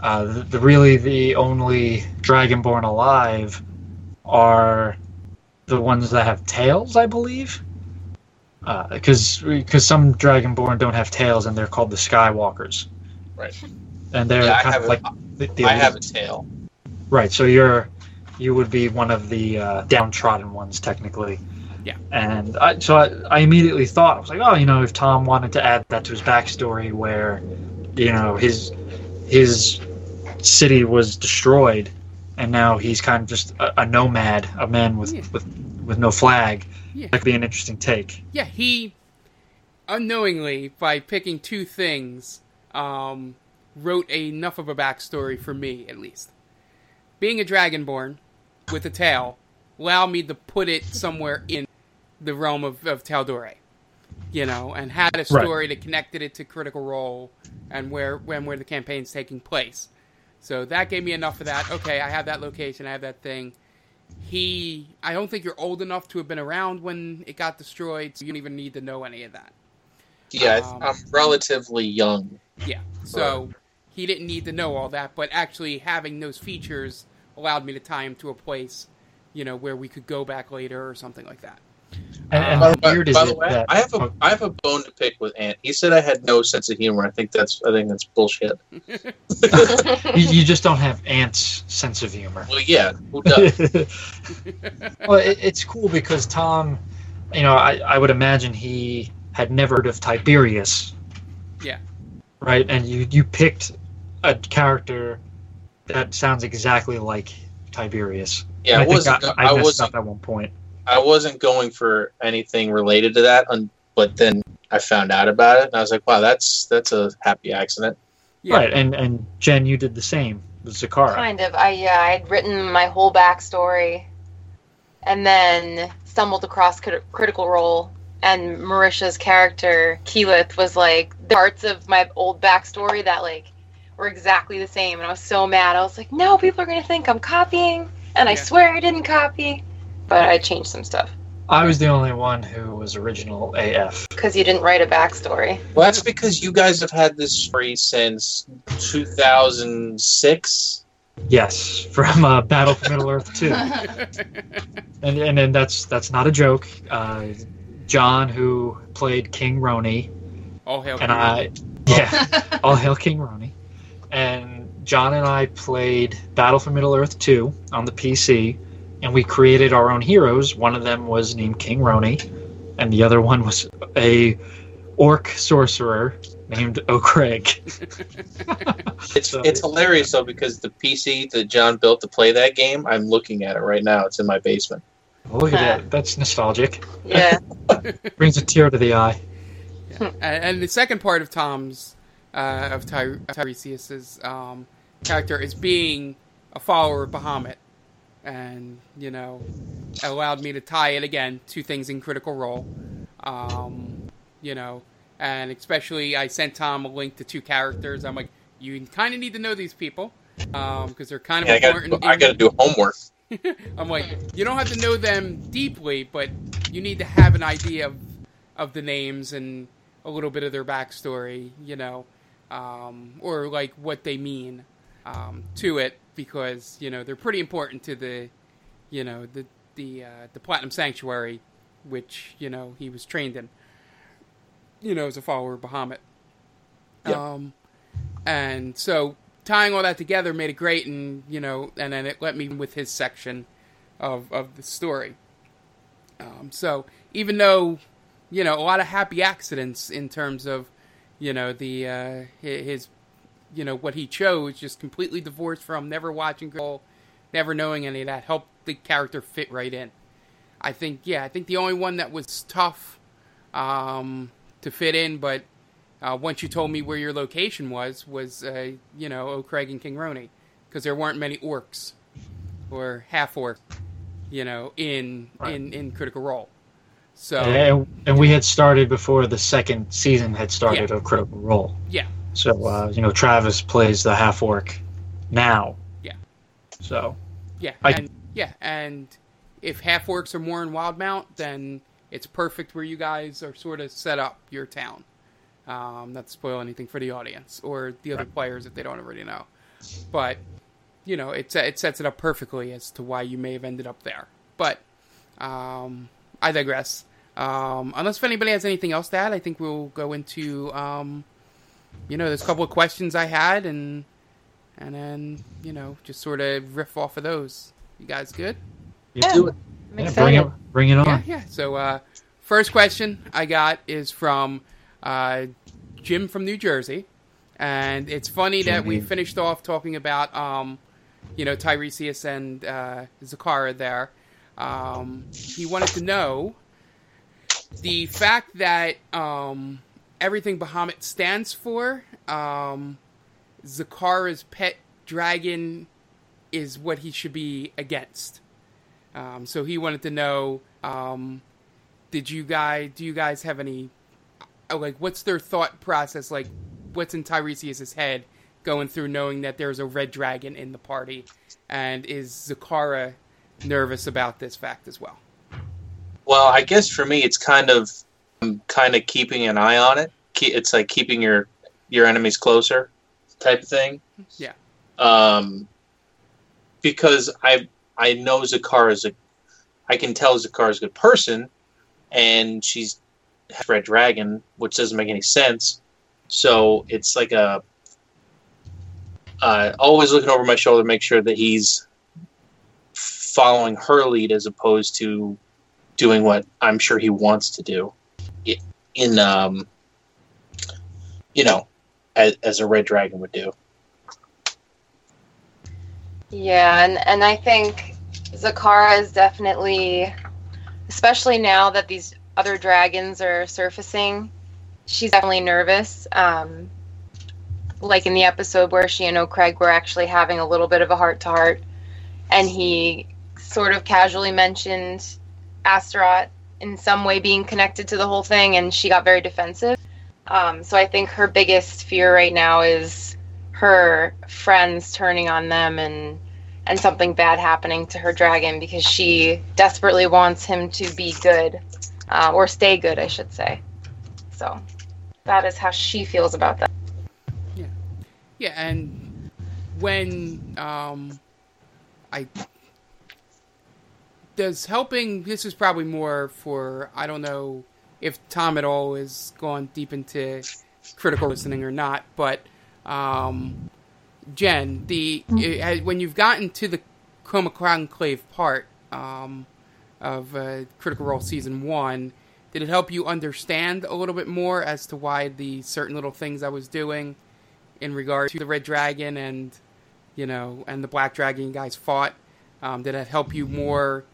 [SPEAKER 3] uh, the, the really the only dragonborn alive are the ones that have tails, I believe. Because because some dragonborn don't have tails and they're called the Skywalkers.
[SPEAKER 2] Right.
[SPEAKER 3] and they're
[SPEAKER 2] Yeah,
[SPEAKER 3] kind
[SPEAKER 2] have
[SPEAKER 3] of
[SPEAKER 2] a-
[SPEAKER 3] like the, the
[SPEAKER 2] I
[SPEAKER 3] elite.
[SPEAKER 2] have a tail.
[SPEAKER 3] Right, so you're you would be one of the uh, downtrodden ones technically.
[SPEAKER 1] Yeah.
[SPEAKER 3] And I, so I, I immediately thought I was like, oh, you know, if Tom wanted to add that to his backstory, where, you know, his his city was destroyed, and now he's kind of just a, a nomad, a man with
[SPEAKER 1] Yeah.
[SPEAKER 3] with with no flag.
[SPEAKER 1] Yeah.
[SPEAKER 3] That could be an interesting take.
[SPEAKER 1] Yeah, he unknowingly by picking two things um, wrote enough of a backstory for me at least. Being a dragonborn with a tail allowed me to put it somewhere in the realm of, of Tal'Dorei, you know, and had a story that connected it to Critical Role and where when where the campaign's taking place. So that gave me enough of that. Okay, I have that location, I have that thing. He, I don't think you're old enough to have been around when it got destroyed, so you don't even need to know any of that.
[SPEAKER 2] Yeah,
[SPEAKER 1] Um,
[SPEAKER 2] I'm relatively young.
[SPEAKER 1] Yeah. So he didn't need to know all that, but actually having those features allowed me to tie him to a place, you know, where we could go back later or something like that.
[SPEAKER 3] And, and
[SPEAKER 2] By, the way-
[SPEAKER 3] is
[SPEAKER 2] by the way,
[SPEAKER 3] that
[SPEAKER 2] I have a
[SPEAKER 3] oh,
[SPEAKER 2] I have a bone to pick with Ant. He said I had no sense of humor. I think that's I think that's bullshit.
[SPEAKER 3] you, you just don't have Ant's sense of humor.
[SPEAKER 2] Well, yeah, who does?
[SPEAKER 3] well, it, it's cool because Tom, you know, I, I would imagine he had never heard of Tiberius.
[SPEAKER 1] Yeah.
[SPEAKER 3] Right, and you you picked a character that sounds exactly like Tiberius.
[SPEAKER 2] yeah,
[SPEAKER 3] I
[SPEAKER 2] I
[SPEAKER 3] think
[SPEAKER 2] wasn't.
[SPEAKER 3] I, I
[SPEAKER 2] I wasn't.
[SPEAKER 3] up at one point.
[SPEAKER 2] I wasn't going for anything related to that, un- but then I found out about it, and I was like, "Wow, that's that's a happy accident."
[SPEAKER 1] Yeah.
[SPEAKER 3] Right, and and Jen, you did the same with Zakara.
[SPEAKER 4] Kind of. I yeah, I'd written my whole backstory, and then stumbled across Crit- Critical Role, and Marisha's character Keyleth was like the parts of my old backstory that like were exactly the same, and I was so mad. I was like, no, people are gonna think I'm copying, and I swear I didn't copy, but I changed some stuff
[SPEAKER 3] I was the only one who was original AF.
[SPEAKER 4] because you didn't write a backstory.
[SPEAKER 2] Well, that's because you guys have had this story since 2006.
[SPEAKER 3] Yes, from uh, Battle for Middle Earth 2. and and, and that's that's not a joke. Uh, John, who played King Roni,
[SPEAKER 1] All hail.
[SPEAKER 3] and
[SPEAKER 1] King
[SPEAKER 3] I, yeah, all hail King Roni, and John and I played Battle for Middle Earth 2 on the PC, and we created our own heroes. One of them was named King Roni, and the other one was a orc sorcerer named O'Craig.
[SPEAKER 2] It's
[SPEAKER 3] So-
[SPEAKER 2] it's hilarious though because the PC that John built to play that game, I'm looking at it right now. It's in my basement.
[SPEAKER 3] Oh, look at that. That's nostalgic.
[SPEAKER 4] Yeah,
[SPEAKER 3] Brings a tear to the eye.
[SPEAKER 1] and, and the second part of Tom's uh, of Ty- Tiresias's um, character is being a follower of Bahamut, and you know, allowed me to tie it again to things in Critical Role. Um, you know, and especially I sent Tom a link to two characters. I'm like, you kind of need to know these people because they're kind of
[SPEAKER 2] Yeah,
[SPEAKER 1] important.
[SPEAKER 2] I got to do homework.
[SPEAKER 1] I'm like, you don't have to know them deeply, but you need to have an idea of, of the names and a little bit of their backstory, you know, um, or like what they mean um, to it, because you know they're pretty important to the, you know, the the uh, the Platinum Sanctuary, which you know he was trained in, you know, as a follower of Bahamut.
[SPEAKER 2] Yeah.
[SPEAKER 1] Um, and so tying all that together made it great, and you know, and then it let me with his section of of the story. Um, so even though you know a lot of happy accidents in terms of you know the uh, his you know what he chose, just completely divorced from never watching Girl, never knowing any of that, helped the character fit right in. I think yeah, I think the only one that was tough um, to fit in, but uh, once you told me where your location was, was uh, you know O'Craig and King Roni, because there weren't many orcs or half orcs, you know, in
[SPEAKER 3] Right.
[SPEAKER 1] in in Critical Role. So
[SPEAKER 3] And, and we had started before the second season had started a critical role.
[SPEAKER 1] Yeah.
[SPEAKER 3] So uh, you know, Travis plays the half orc now.
[SPEAKER 1] Yeah.
[SPEAKER 3] So
[SPEAKER 1] yeah,
[SPEAKER 3] I-
[SPEAKER 1] and yeah, and if half orcs are more in Wildemount, then it's perfect where you guys are sort of set up your town. Um, not to spoil anything for the audience or the other
[SPEAKER 3] Right.
[SPEAKER 1] players if they don't already know, but you know it it sets it up perfectly as to why you may have ended up there. But um, I digress. Um, unless if anybody has anything else to add, I think we'll go into um, you know, there's a couple of questions I had, and and then you know, just sort of riff off of those. You guys good?
[SPEAKER 3] Yeah,
[SPEAKER 2] Do it.
[SPEAKER 4] I'm
[SPEAKER 3] yeah, bring it, bring it on.
[SPEAKER 1] Yeah, yeah. So, uh, first question I got is from uh, Jim from New Jersey, and it's funny that we finished off talking about, um, you know, Tiresias and uh, Zakara there. Um, he wanted to know the fact that um, everything Bahamut stands for. Um, Zakara's pet dragon is what he should be against. Um, so he wanted to know, um, did you guys, do you guys have any, uh, like, what's their thought process? Like, what's in Tiresias' head going through knowing that there's a red dragon in the party? And is Zakara nervous about this fact as well?
[SPEAKER 2] Well, I guess for me, it's kind of kind of keeping an eye on it. It's like keeping your your enemies closer, type of thing.
[SPEAKER 1] Yeah.
[SPEAKER 2] Um, because I I know Zakar is a I can tell Zakar is a good person, and she's red dragon, which doesn't make any sense. So it's like a uh, always looking over my shoulder, to make sure that he's following her lead as opposed to doing what I'm sure he wants to do in um you know as, as a red dragon would do
[SPEAKER 4] Yeah, and, and I think Zakara is definitely, especially now that these other dragons are surfacing, she's definitely nervous. Um, like in the episode where she and O'Craig were actually having a little bit of a heart to heart, and he sort of casually mentioned Astaroth in some way being connected to the whole thing, and she got very defensive. Um, so I think her biggest fear right now is her friends turning on them and and something bad happening to her dragon because she desperately wants him to be good uh, or stay good, I should say. So that is how she feels about that.
[SPEAKER 1] Yeah, yeah, and when um, I does helping. This is probably more for I don't know if Tom at all has gone deep into critical listening or not, but um, Jen, the it, when you've gotten to the Chroma Conclave part um, of uh, Critical Role season one, did it help you understand a little bit more as to why the certain little things I was doing in regard to the Red Dragon and you know and the Black Dragon guys fought? Um, did it help you more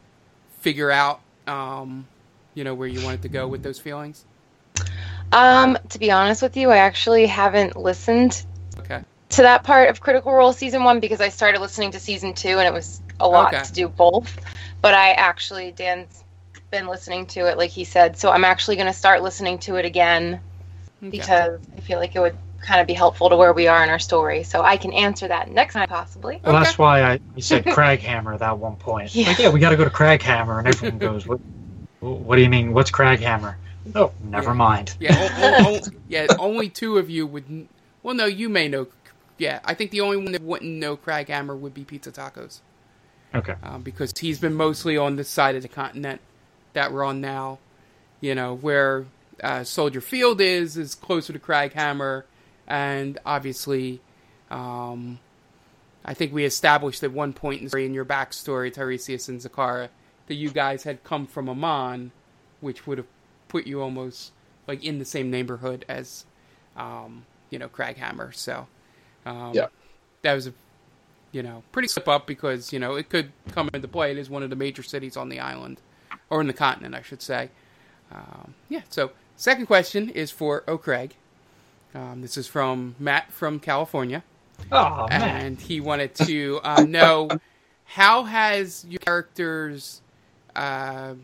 [SPEAKER 1] figure out um, you know where you wanted to go with those feelings?
[SPEAKER 4] Um, to be honest with you, I actually haven't listened
[SPEAKER 1] Okay.
[SPEAKER 4] to that part of Critical Role season one because I started listening to season two and it was a lot
[SPEAKER 1] Okay.
[SPEAKER 4] to do both. But I actually, Dan's been listening to it, like he said, so I'm actually going to start listening to it again
[SPEAKER 1] Okay.
[SPEAKER 4] because I feel like it would kind of be helpful to where we are in our story. So I can answer that next time, possibly.
[SPEAKER 3] Well,
[SPEAKER 1] Okay.
[SPEAKER 3] that's why I you said Kraghammer at that one point.
[SPEAKER 4] Yeah.
[SPEAKER 3] Like, yeah, we got to go to Kraghammer, and everyone goes, "What? What do you mean? What's Kraghammer?" Oh, never
[SPEAKER 1] Yeah.
[SPEAKER 3] mind.
[SPEAKER 1] Yeah, o- o- o- yeah. Only two of you would. Well, no, you may know. Yeah, I think the only one that wouldn't know Kraghammer would be Pizza Tacos,
[SPEAKER 3] Okay.
[SPEAKER 1] um, because he's been mostly on this side of the continent that we're on now. You know where uh, Soldier Field is is closer to Kraghammer, and obviously, um, I think we established at one point in the story in your backstory, Tiresias and Zakara, that you guys had come from Emon, which would have put you almost like in the same neighborhood as, um, you know, Kraghammer. So, um,
[SPEAKER 2] Yeah.
[SPEAKER 1] that was a, you know, pretty slip up because you know it could come into play. It is one of the major cities on the island, or in the continent, I should say. Um, yeah. So, second question is for O'Craig. Um, this is from Matt from California
[SPEAKER 3] Oh man.
[SPEAKER 1] and he wanted to uh, know how has your character's uh,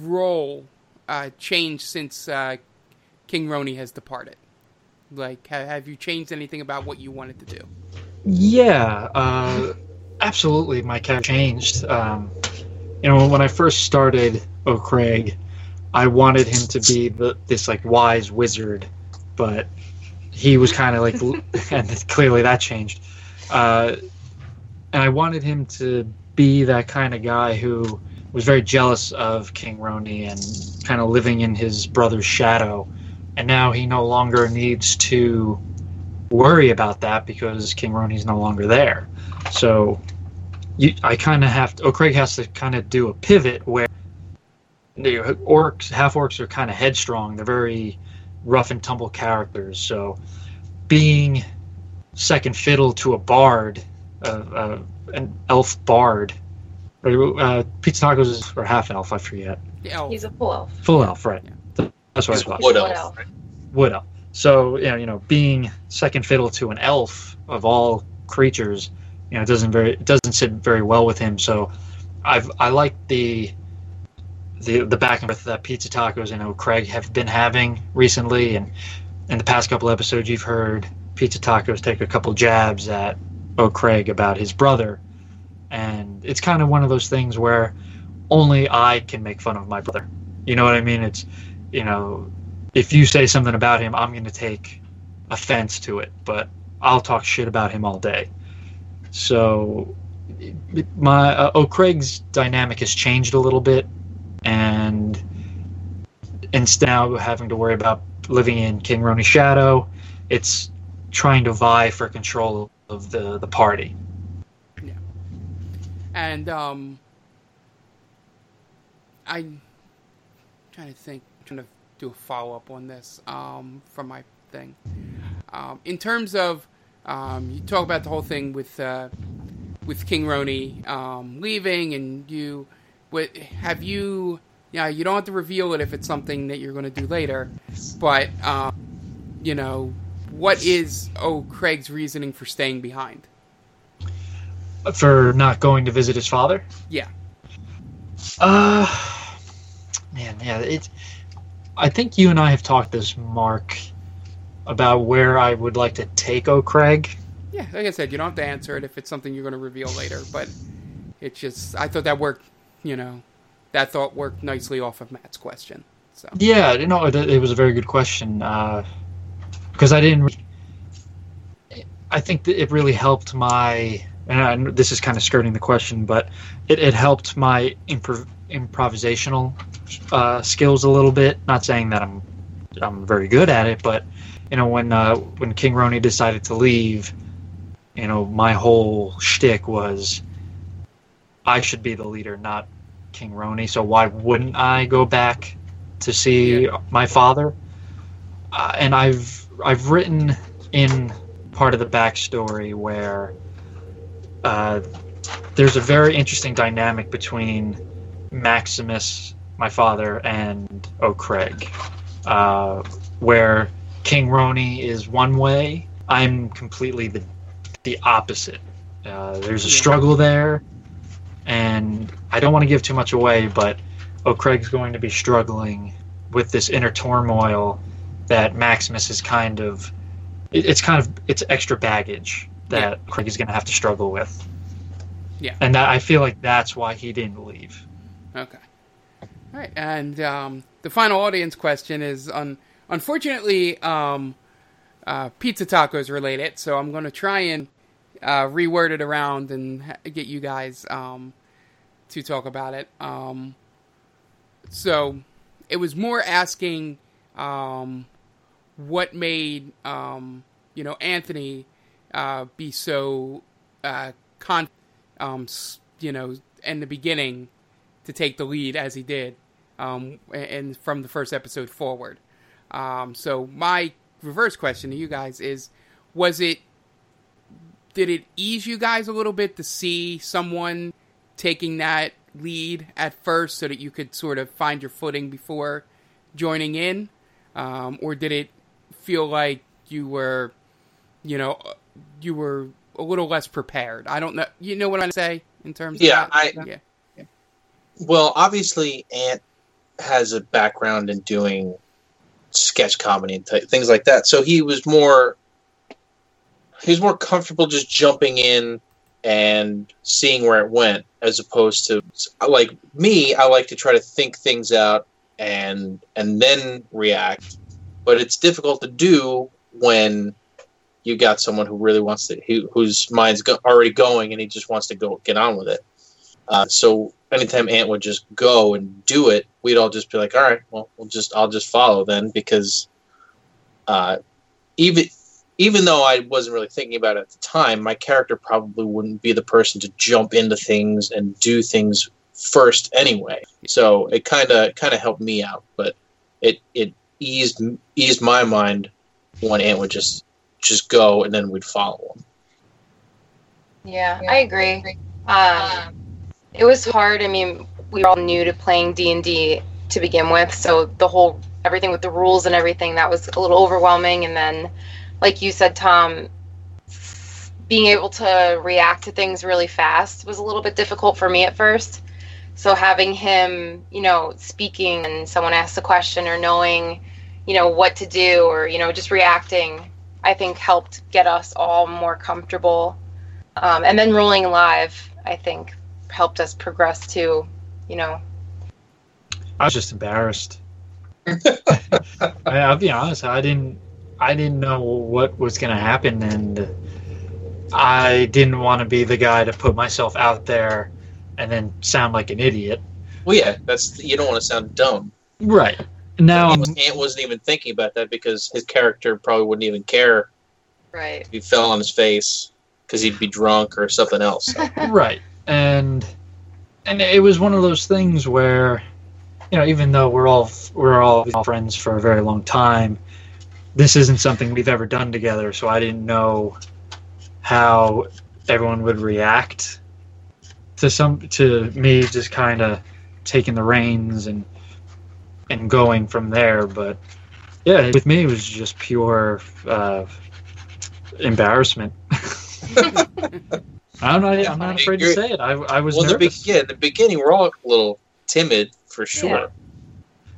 [SPEAKER 1] role uh, changed since uh, King Roni has departed? Like, ha- have you changed anything about what you wanted to do?
[SPEAKER 3] Yeah, uh, absolutely. My character changed. Um, you know, when I first started O'Craig, I wanted him to be the, this like wise wizard, but he was kind of like, and clearly that changed. Uh, and I wanted him to be that kind of guy who was very jealous of King Roni and kind of living in his brother's shadow, and now he no longer needs to worry about that because King Roni's no longer there. So you, I kind of have to. Oh, Craig has to kind of do a pivot where the orcs, half orcs, are kind of headstrong. They're very rough and tumble characters. So being second fiddle to a bard, uh, uh, an elf bard, or uh, Pizza Tacos is for half elf. I forget.
[SPEAKER 1] Yeah,
[SPEAKER 4] He's a full elf.
[SPEAKER 3] Full elf, right? That's what
[SPEAKER 2] He's
[SPEAKER 3] I thought.
[SPEAKER 2] wood
[SPEAKER 4] Wood
[SPEAKER 2] elf.
[SPEAKER 4] elf.
[SPEAKER 2] right?
[SPEAKER 3] wood elf. So you know, you know, being second fiddle to an elf of all creatures, you know, it doesn't very it doesn't sit very well with him. So I've I like the the the back and forth that pizza tacos and Craig have been having recently, and in the past couple episodes, you've heard pizza tacos take a couple jabs at O'Craig about his brother, and it's kind of one of those things where only I can make fun of my brother. You know what I mean? It's you know if you say something about him, I'm going to take offense to it, but I'll talk shit about him all day. So, my uh, O'Craig's dynamic has changed a little bit, and instead now having to worry about living in King Roni's shadow, it's trying to vie for control of the the party.
[SPEAKER 1] Yeah, and um, I'm trying to think, trying to do a follow up on this um, from my thing. Um, in terms of, um, you talk about the whole thing with uh, with King Roni um, leaving, and you, what have you? Yeah, you don't have to reveal it if it's something that you're going to do later, but um, you know, what is oh Craig's reasoning for staying behind?
[SPEAKER 3] For not going to visit his father.
[SPEAKER 1] Yeah.
[SPEAKER 3] Uh, man, yeah, it's. I think you and I have talked this, Mark, about where I would like to take O'Craig.
[SPEAKER 1] Yeah, like I said, you don't have to answer it if it's something you're going to reveal later. But it's just, I thought that worked. You know, that thought worked nicely off of Matt's question. So
[SPEAKER 3] Yeah, you know, it, was a very good question because I didn't. I think it really helped my, and this is kind of skirting the question, but it, it helped my improv, improvisational uh, skills a little bit. Not saying that I'm I'm very good at it, but you know, when uh, when King Roni decided to leave, you know, my whole shtick was I should be the leader, not King Roni. So why wouldn't I go back to see my father? Uh, and I've I've written in part of the backstory where uh, there's a very interesting dynamic between Maximus, my father, and O'Craig, uh, where King Roni is one way. I'm completely the the opposite. Uh, there's a struggle there, and I don't want to give too much away, but O'Craig's going to be struggling with this inner turmoil that Maximus is kind of. it- It's kind of it's extra baggage that Craig is going to have to struggle with.
[SPEAKER 1] Yeah.
[SPEAKER 3] and that I feel like that's why he didn't leave.
[SPEAKER 1] okay, all right. And um, the final audience question is, un- unfortunately, um, uh, pizza tacos related. So I'm going to try and uh, reword it around and ha- get you guys um, to talk about it. Um, so it was more asking um, what made um, you know Anthony uh, be so uh, con um, you know in the beginning to take the lead as he did um, and from the first episode forward. Um, so my reverse question to you guys is: Was it did it ease you guys a little bit to see someone taking that lead at first so that you could sort of find your footing before joining in? Um, or did it feel like you were, you know, you were a little less prepared? I don't know. You know what I'm going to say in terms
[SPEAKER 2] Yeah,
[SPEAKER 1] of
[SPEAKER 2] I-
[SPEAKER 1] that? yeah.
[SPEAKER 2] Well, obviously, Ant has a background in doing sketch comedy and th- things like that, so he was more he was more comfortable just jumping in and seeing where it went, as opposed to like me. I like to try to think things out and and then react, but it's difficult to do when you got someone who really wants to who, whose mind's go- already going and he just wants to go get on with it. Uh, so anytime Ant would just go and do it, we'd all just be like, "All right, well, we'll just I'll just follow then," because uh, even even though I wasn't really thinking about it at the time, my character probably wouldn't be the person to jump into things and do things first anyway. So it kind of kind of helped me out, but it it eased eased my mind when Ant would just just go and then we'd follow him.
[SPEAKER 4] Yeah, I agree. Um, it was hard. I mean, we were all new to playing D and D to begin with, so the whole everything with the rules and everything that was a little overwhelming. And then, like you said, Tom, being able to react to things really fast was a little bit difficult for me at first. So having him, you know, speaking and someone asks a question or knowing, you know, what to do or you know just reacting, I think helped get us all more comfortable. Um, and then rolling live, I think, helped us progress too. You know,
[SPEAKER 3] I was just embarrassed. I, I'll be honest. I didn't. I didn't know what was going to happen, and I didn't want to be the guy to put myself out there and then sound like an idiot.
[SPEAKER 2] Well, yeah, that's you don't want to sound dumb.
[SPEAKER 3] Right now,
[SPEAKER 2] Ant, was, Ant wasn't even thinking about that because his character probably wouldn't even care
[SPEAKER 4] right?
[SPEAKER 2] if he fell on his face because he'd be drunk or something else. So,
[SPEAKER 3] right, and and it was one of those things where, you know, even though we're all we're all friends for a very long time, this isn't something we've ever done together. So I didn't know how everyone would react to some to me just kind of taking the reins and and going from there. But yeah, with me it was just pure uh, embarrassment. I'm not. I'm not afraid to
[SPEAKER 2] You're-
[SPEAKER 3] say it. I, I was
[SPEAKER 2] well, the, be- yeah, in the beginning we're all a little timid for sure.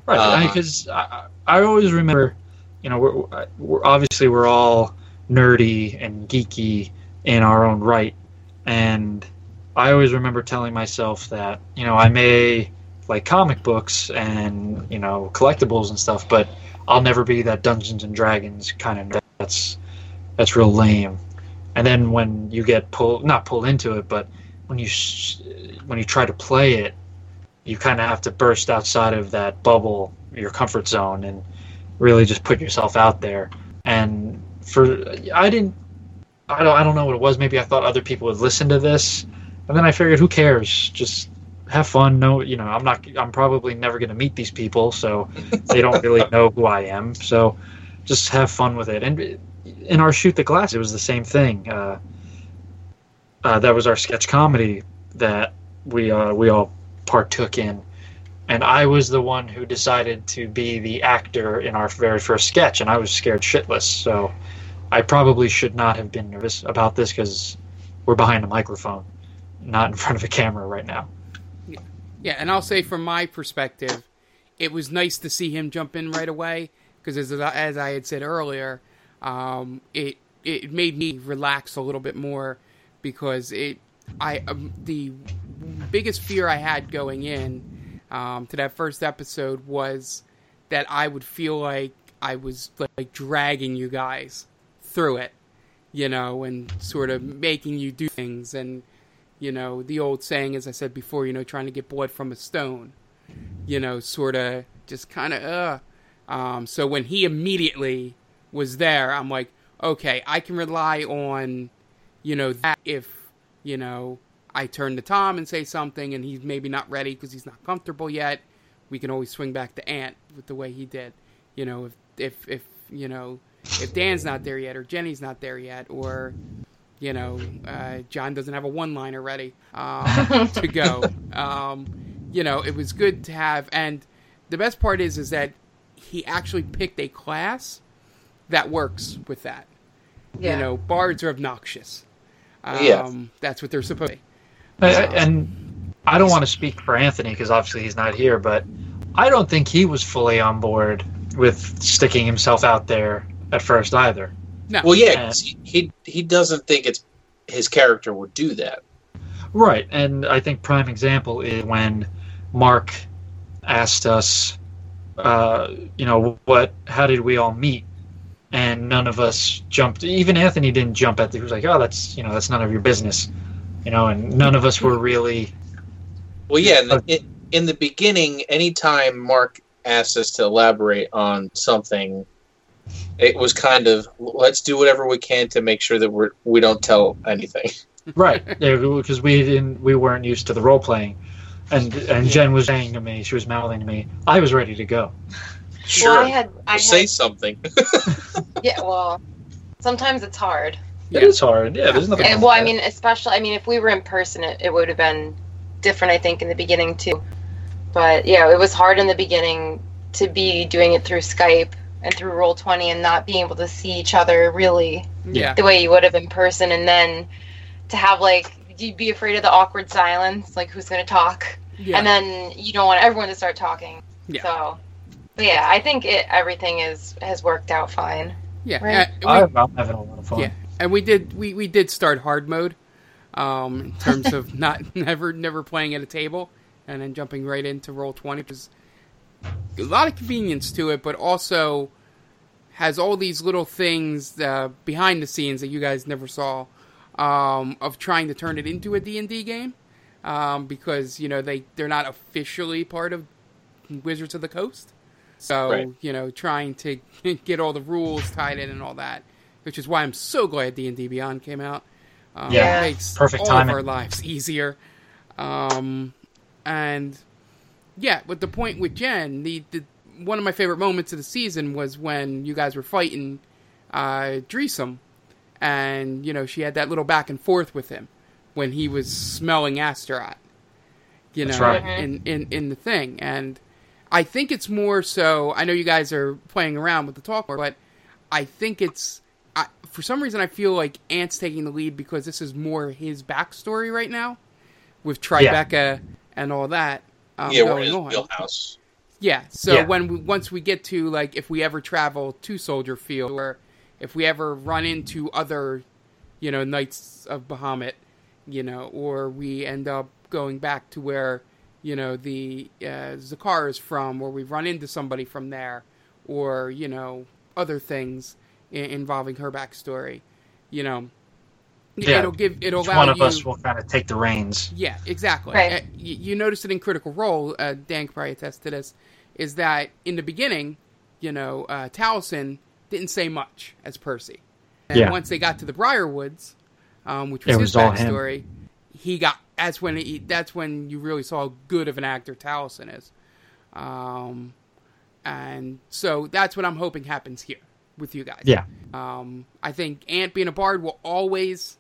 [SPEAKER 3] Right,
[SPEAKER 2] Uh,
[SPEAKER 3] because I, I always remember, you know, we're, we're obviously we're all nerdy and geeky in our own right, and I always remember telling myself that you know I may like comic books and you know collectibles and stuff, but I'll never be that Dungeons and Dragons kind of that's that's real lame. And then when you get pulled, not pulled into it, but when you when you try to play it, you kind of have to burst outside of that bubble, your comfort zone, and really just put yourself out there. And for I didn't, I don't, I don't know what it was. Maybe I thought other people would listen to this, and then I figured, who cares? Just have fun. No, you know, I'm not. I'm probably never going to meet these people, so they don't really know who I am. So just have fun with it. And in our shoot the glass, it was the same thing. Uh, uh, that was our sketch comedy that we uh, we all partook in. And I was the one who decided to be the actor in our very first sketch, and I was scared shitless. So I probably should not have been nervous about this because we're behind a microphone, not in front of a camera right now.
[SPEAKER 1] Yeah, and I'll say from my perspective, it was nice to see him jump in right away because as, as I had said earlier, um, it it made me relax a little bit more because it I um, the biggest fear I had going in um, to that first episode was that I would feel like I was like dragging you guys through it, you know, and sort of making you do things. And you know the old saying as i said before you know trying to get blood from a stone you know sort of just kind of uh um so when he immediately was there i'm like okay i can rely on you know that if you know i turn to tom and say something and he's maybe not ready because he's not comfortable yet we can always swing back to ant with the way he did you know if if if you know if dan's not there yet or jenny's not there yet or you know, uh, John doesn't have a one-liner ready um, to go. Um, you know, it was good to have, and the best part is, is that he actually picked a class that works with that.
[SPEAKER 4] Yeah.
[SPEAKER 1] You know, bards are obnoxious. Um,
[SPEAKER 2] Yeah.
[SPEAKER 1] that's what they're supposed to be.
[SPEAKER 3] I- I- And I don't want to speak for Anthony because obviously he's not here, but I don't think he was fully on board with sticking himself out there at first either.
[SPEAKER 1] No,
[SPEAKER 2] Well, yeah,
[SPEAKER 3] Yeah.
[SPEAKER 2] 'cause he, he he doesn't think it's his character would do that.
[SPEAKER 3] Right, and I think prime example is when Mark asked us, uh, you know, what, how did we all meet? And none of us jumped. Even Anthony didn't jump at. The, he was like, "Oh, that's you know, that's none of your business," you know. And none of us were really.
[SPEAKER 2] Well, yeah, in the, in, in the beginning, anytime Mark asked us to elaborate on something, it was kind of let's do whatever we can to make sure that we're we don't tell anything.
[SPEAKER 3] right? Yeah, because we didn't, we weren't used to the role playing, and and Jen was saying to me, she was mouthing to me, I was ready to go.
[SPEAKER 2] Sure,
[SPEAKER 4] Well, I had, I
[SPEAKER 2] say
[SPEAKER 4] had,
[SPEAKER 2] something.
[SPEAKER 4] yeah. Well, sometimes it's hard.
[SPEAKER 3] It is hard. Yeah, there's nothing.
[SPEAKER 4] And, well,
[SPEAKER 3] with
[SPEAKER 4] I mean, especially, I mean, if we were in person, it, it would have been different, I think, in the beginning too. But yeah, it was hard in the beginning to be doing it through Skype and through Roll Twenty and not being able to see each other really
[SPEAKER 1] Yeah.
[SPEAKER 4] the way you would have in person, and then to have like you'd be afraid of the awkward silence, like who's going to talk,
[SPEAKER 1] Yeah.
[SPEAKER 4] and then you don't want everyone to start talking.
[SPEAKER 1] Yeah.
[SPEAKER 4] So, but yeah, I think it everything is has worked out fine.
[SPEAKER 1] yeah.
[SPEAKER 4] Right.
[SPEAKER 1] Uh, we-
[SPEAKER 3] I'm, I'm having a lot of fun.
[SPEAKER 1] Yeah. And we did we, we did start hard mode um, in terms of not never never playing at a table and then jumping right into roll 20 which is a lot of convenience to it but also has all these little things uh, behind the scenes that you guys never saw um, of trying to turn it into a d&d game um, because you know they they're not officially part of wizards of the coast so
[SPEAKER 2] Right.
[SPEAKER 1] you know trying to get all the rules tied in and all that which is why I'm so glad D and D Beyond came out. Um,
[SPEAKER 3] Yeah.
[SPEAKER 1] it makes
[SPEAKER 3] Perfect
[SPEAKER 1] all
[SPEAKER 3] timing.
[SPEAKER 1] of our lives easier. Um, and yeah, but the point with Jen, the, the one of my favorite moments of the season was when you guys were fighting uh, Dreesem, and you know she had that little back and forth with him when he was smelling Astaroth. You know,
[SPEAKER 3] right.
[SPEAKER 1] In, in in the thing, and I think it's more so. I know you guys are playing around with the talk, but I think it's for some reason I feel like Ant's taking the lead because this is more his backstory right now with Tribeca and all that um,
[SPEAKER 2] yeah, we're
[SPEAKER 1] going
[SPEAKER 2] in his
[SPEAKER 1] on.
[SPEAKER 2] wheelhouse.
[SPEAKER 1] Yeah. So
[SPEAKER 3] Yeah.
[SPEAKER 1] when we once we get to like if we ever travel to Soldier Field or if we ever run into other, you know, Knights of Bahamut, you know, or we end up going back to where, you know, the uh, Zakar is from, or we run into somebody from there, or you know, other things i- involving her backstory, you know.
[SPEAKER 3] Yeah.
[SPEAKER 1] It'll give it'll
[SPEAKER 3] Each
[SPEAKER 1] allow
[SPEAKER 3] one of
[SPEAKER 1] you,
[SPEAKER 3] us will kind of take the reins.
[SPEAKER 1] yeah, exactly.
[SPEAKER 4] Right.
[SPEAKER 1] Uh, you, you noticed it in Critical Role. Uh, Dan could probably attest to this. Is that in the beginning, you know, uh, Taliesin didn't say much as Percy, and
[SPEAKER 3] Yeah.
[SPEAKER 1] once they got to the Briarwoods, um, which was
[SPEAKER 3] It
[SPEAKER 1] his
[SPEAKER 3] was all
[SPEAKER 1] backstory, he got. That's when he, that's when you really saw how good of an actor Taliesin is, um, and so that's what I'm hoping happens here with you guys.
[SPEAKER 3] Yeah.
[SPEAKER 1] Um, I think Ant being a bard will always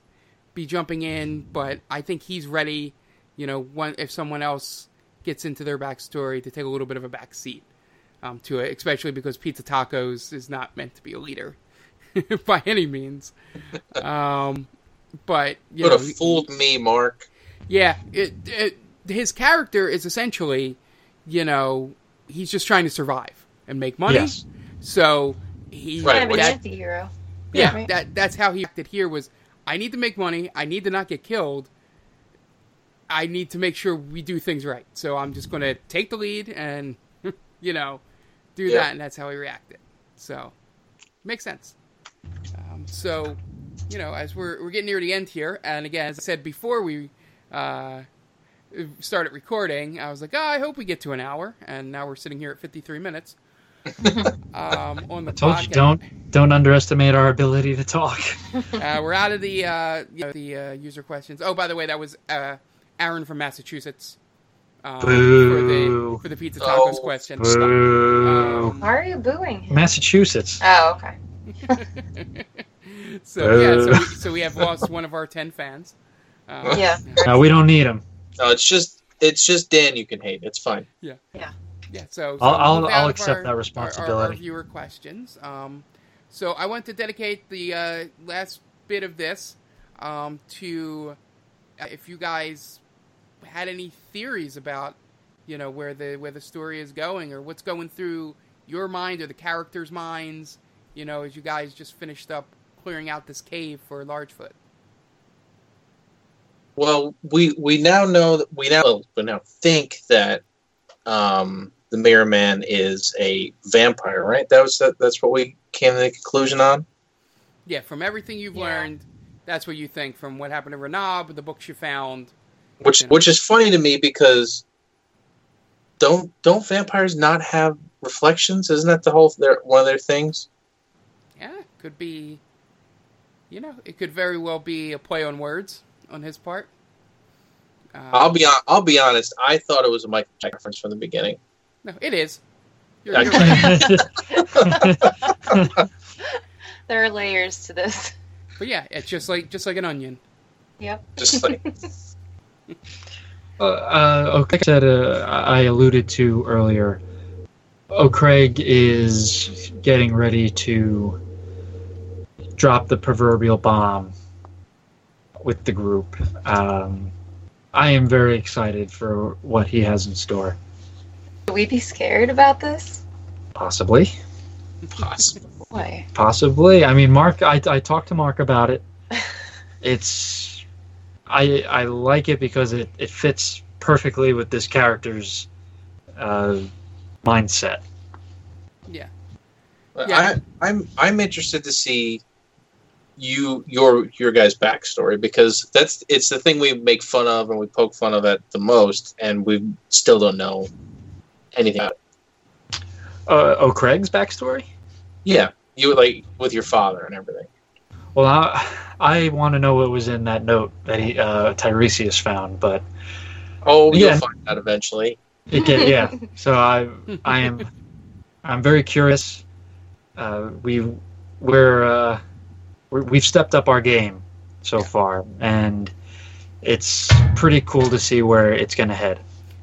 [SPEAKER 1] be jumping in, but I think he's ready. You know, one, if someone else gets into their backstory to take a little bit of a back seat um, to it, especially because Pizza Tacos is not meant to be a leader by any means. Um, but you
[SPEAKER 2] Would
[SPEAKER 1] know,
[SPEAKER 2] have fooled me, Mark.
[SPEAKER 1] yeah, it, it, his character is essentially, you know, he's just trying to survive and make money.
[SPEAKER 3] Yes.
[SPEAKER 1] So he
[SPEAKER 2] Right,
[SPEAKER 4] kind of an
[SPEAKER 1] that-
[SPEAKER 4] anti-hero.
[SPEAKER 1] yeah,
[SPEAKER 4] Right.
[SPEAKER 1] that that's how he acted here was I need to make money, I need to not get killed. I need to make sure we do things right. So I'm just going to take the lead and you know, do
[SPEAKER 2] Yeah.
[SPEAKER 1] that and that's how he reacted. So makes sense. Um, so, you know, as we're we're getting near the end here and again, as I said before we uh started recording, I was like, oh, I hope we get to an hour, and now we're sitting here at 53 minutes um, on the
[SPEAKER 3] I told
[SPEAKER 1] clock.
[SPEAKER 3] you don't don't underestimate our ability to talk.
[SPEAKER 1] uh, we're out of the uh, you know, the uh, user questions. Oh, by the way, that was uh, Aaron from Massachusetts um, for the for the pizza tacos
[SPEAKER 2] Oh,
[SPEAKER 1] question.
[SPEAKER 3] Boo.
[SPEAKER 1] Um,
[SPEAKER 4] Why are you booing him?
[SPEAKER 3] Massachusetts.
[SPEAKER 4] Oh, okay.
[SPEAKER 1] so yeah, so we, so we have lost one of our ten fans. Uh,
[SPEAKER 4] Yeah.
[SPEAKER 3] No, we don't need him.
[SPEAKER 2] No, it's just it's just Dan you can hate. It's fine.
[SPEAKER 1] Yeah. Yeah, so, so
[SPEAKER 3] I'll- I'll- I'll accept
[SPEAKER 1] our-
[SPEAKER 3] that
[SPEAKER 1] our- Our,
[SPEAKER 3] responsibility.
[SPEAKER 1] viewer questions. Um, so I want to dedicate the uh, last bit of this um, to uh, if you guys had any theories about you know where the where the story is going or what's going through your mind or the characters' minds. You know, as you guys just finished up clearing out this cave for Largefoot.
[SPEAKER 2] Well, we we now know that we now we now think that um, the Mirror Man is a vampire, right? That was that's what we came to the conclusion on.
[SPEAKER 1] Yeah, from everything you've
[SPEAKER 4] Yeah.
[SPEAKER 1] learned, that's what you think. From what happened to Renab, the books you found.
[SPEAKER 2] Which
[SPEAKER 1] Yeah.
[SPEAKER 2] which is funny to me because don't don't vampires not have reflections? Isn't that the whole their one of their things?
[SPEAKER 1] Yeah, could be, you know, it could very well be a play on words on his part. Um,
[SPEAKER 2] I'll be I'll be honest. I thought it was a Michael Jackson reference from the beginning.
[SPEAKER 1] No, it is. You're, you're right.
[SPEAKER 4] There are layers to this.
[SPEAKER 1] But yeah, it's just like just like an onion.
[SPEAKER 4] Yep.
[SPEAKER 2] Just like
[SPEAKER 3] Uh, uh, okay, said uh, I alluded to earlier. O'Craig is getting ready to drop the proverbial bomb with the group. Um, I am very excited for what he has in store.
[SPEAKER 4] Should we be scared about this?
[SPEAKER 3] Possibly,
[SPEAKER 2] possible.
[SPEAKER 4] Why?
[SPEAKER 3] possibly. I mean, Mark. I, I talked to Mark about it. It's I I like it because it, it fits perfectly with this character's uh, mindset.
[SPEAKER 1] Yeah.
[SPEAKER 2] I, I'm I'm interested to see you your your guys' backstory because that's it's the thing we make fun of and we poke fun of at the most, and we still don't know anything about it.
[SPEAKER 3] Uh, O'Craig's backstory.
[SPEAKER 2] Yeah, you like with your father and everything.
[SPEAKER 3] Well, I, I want to know what was in that note that he uh, Tiresias found, but
[SPEAKER 2] Oh,
[SPEAKER 3] Yeah.
[SPEAKER 2] you'll find out eventually.
[SPEAKER 3] it get, yeah. So I I am I'm very curious. Uh, we we're, uh, we're we've stepped up our game so far, and it's pretty cool to see where it's going to head.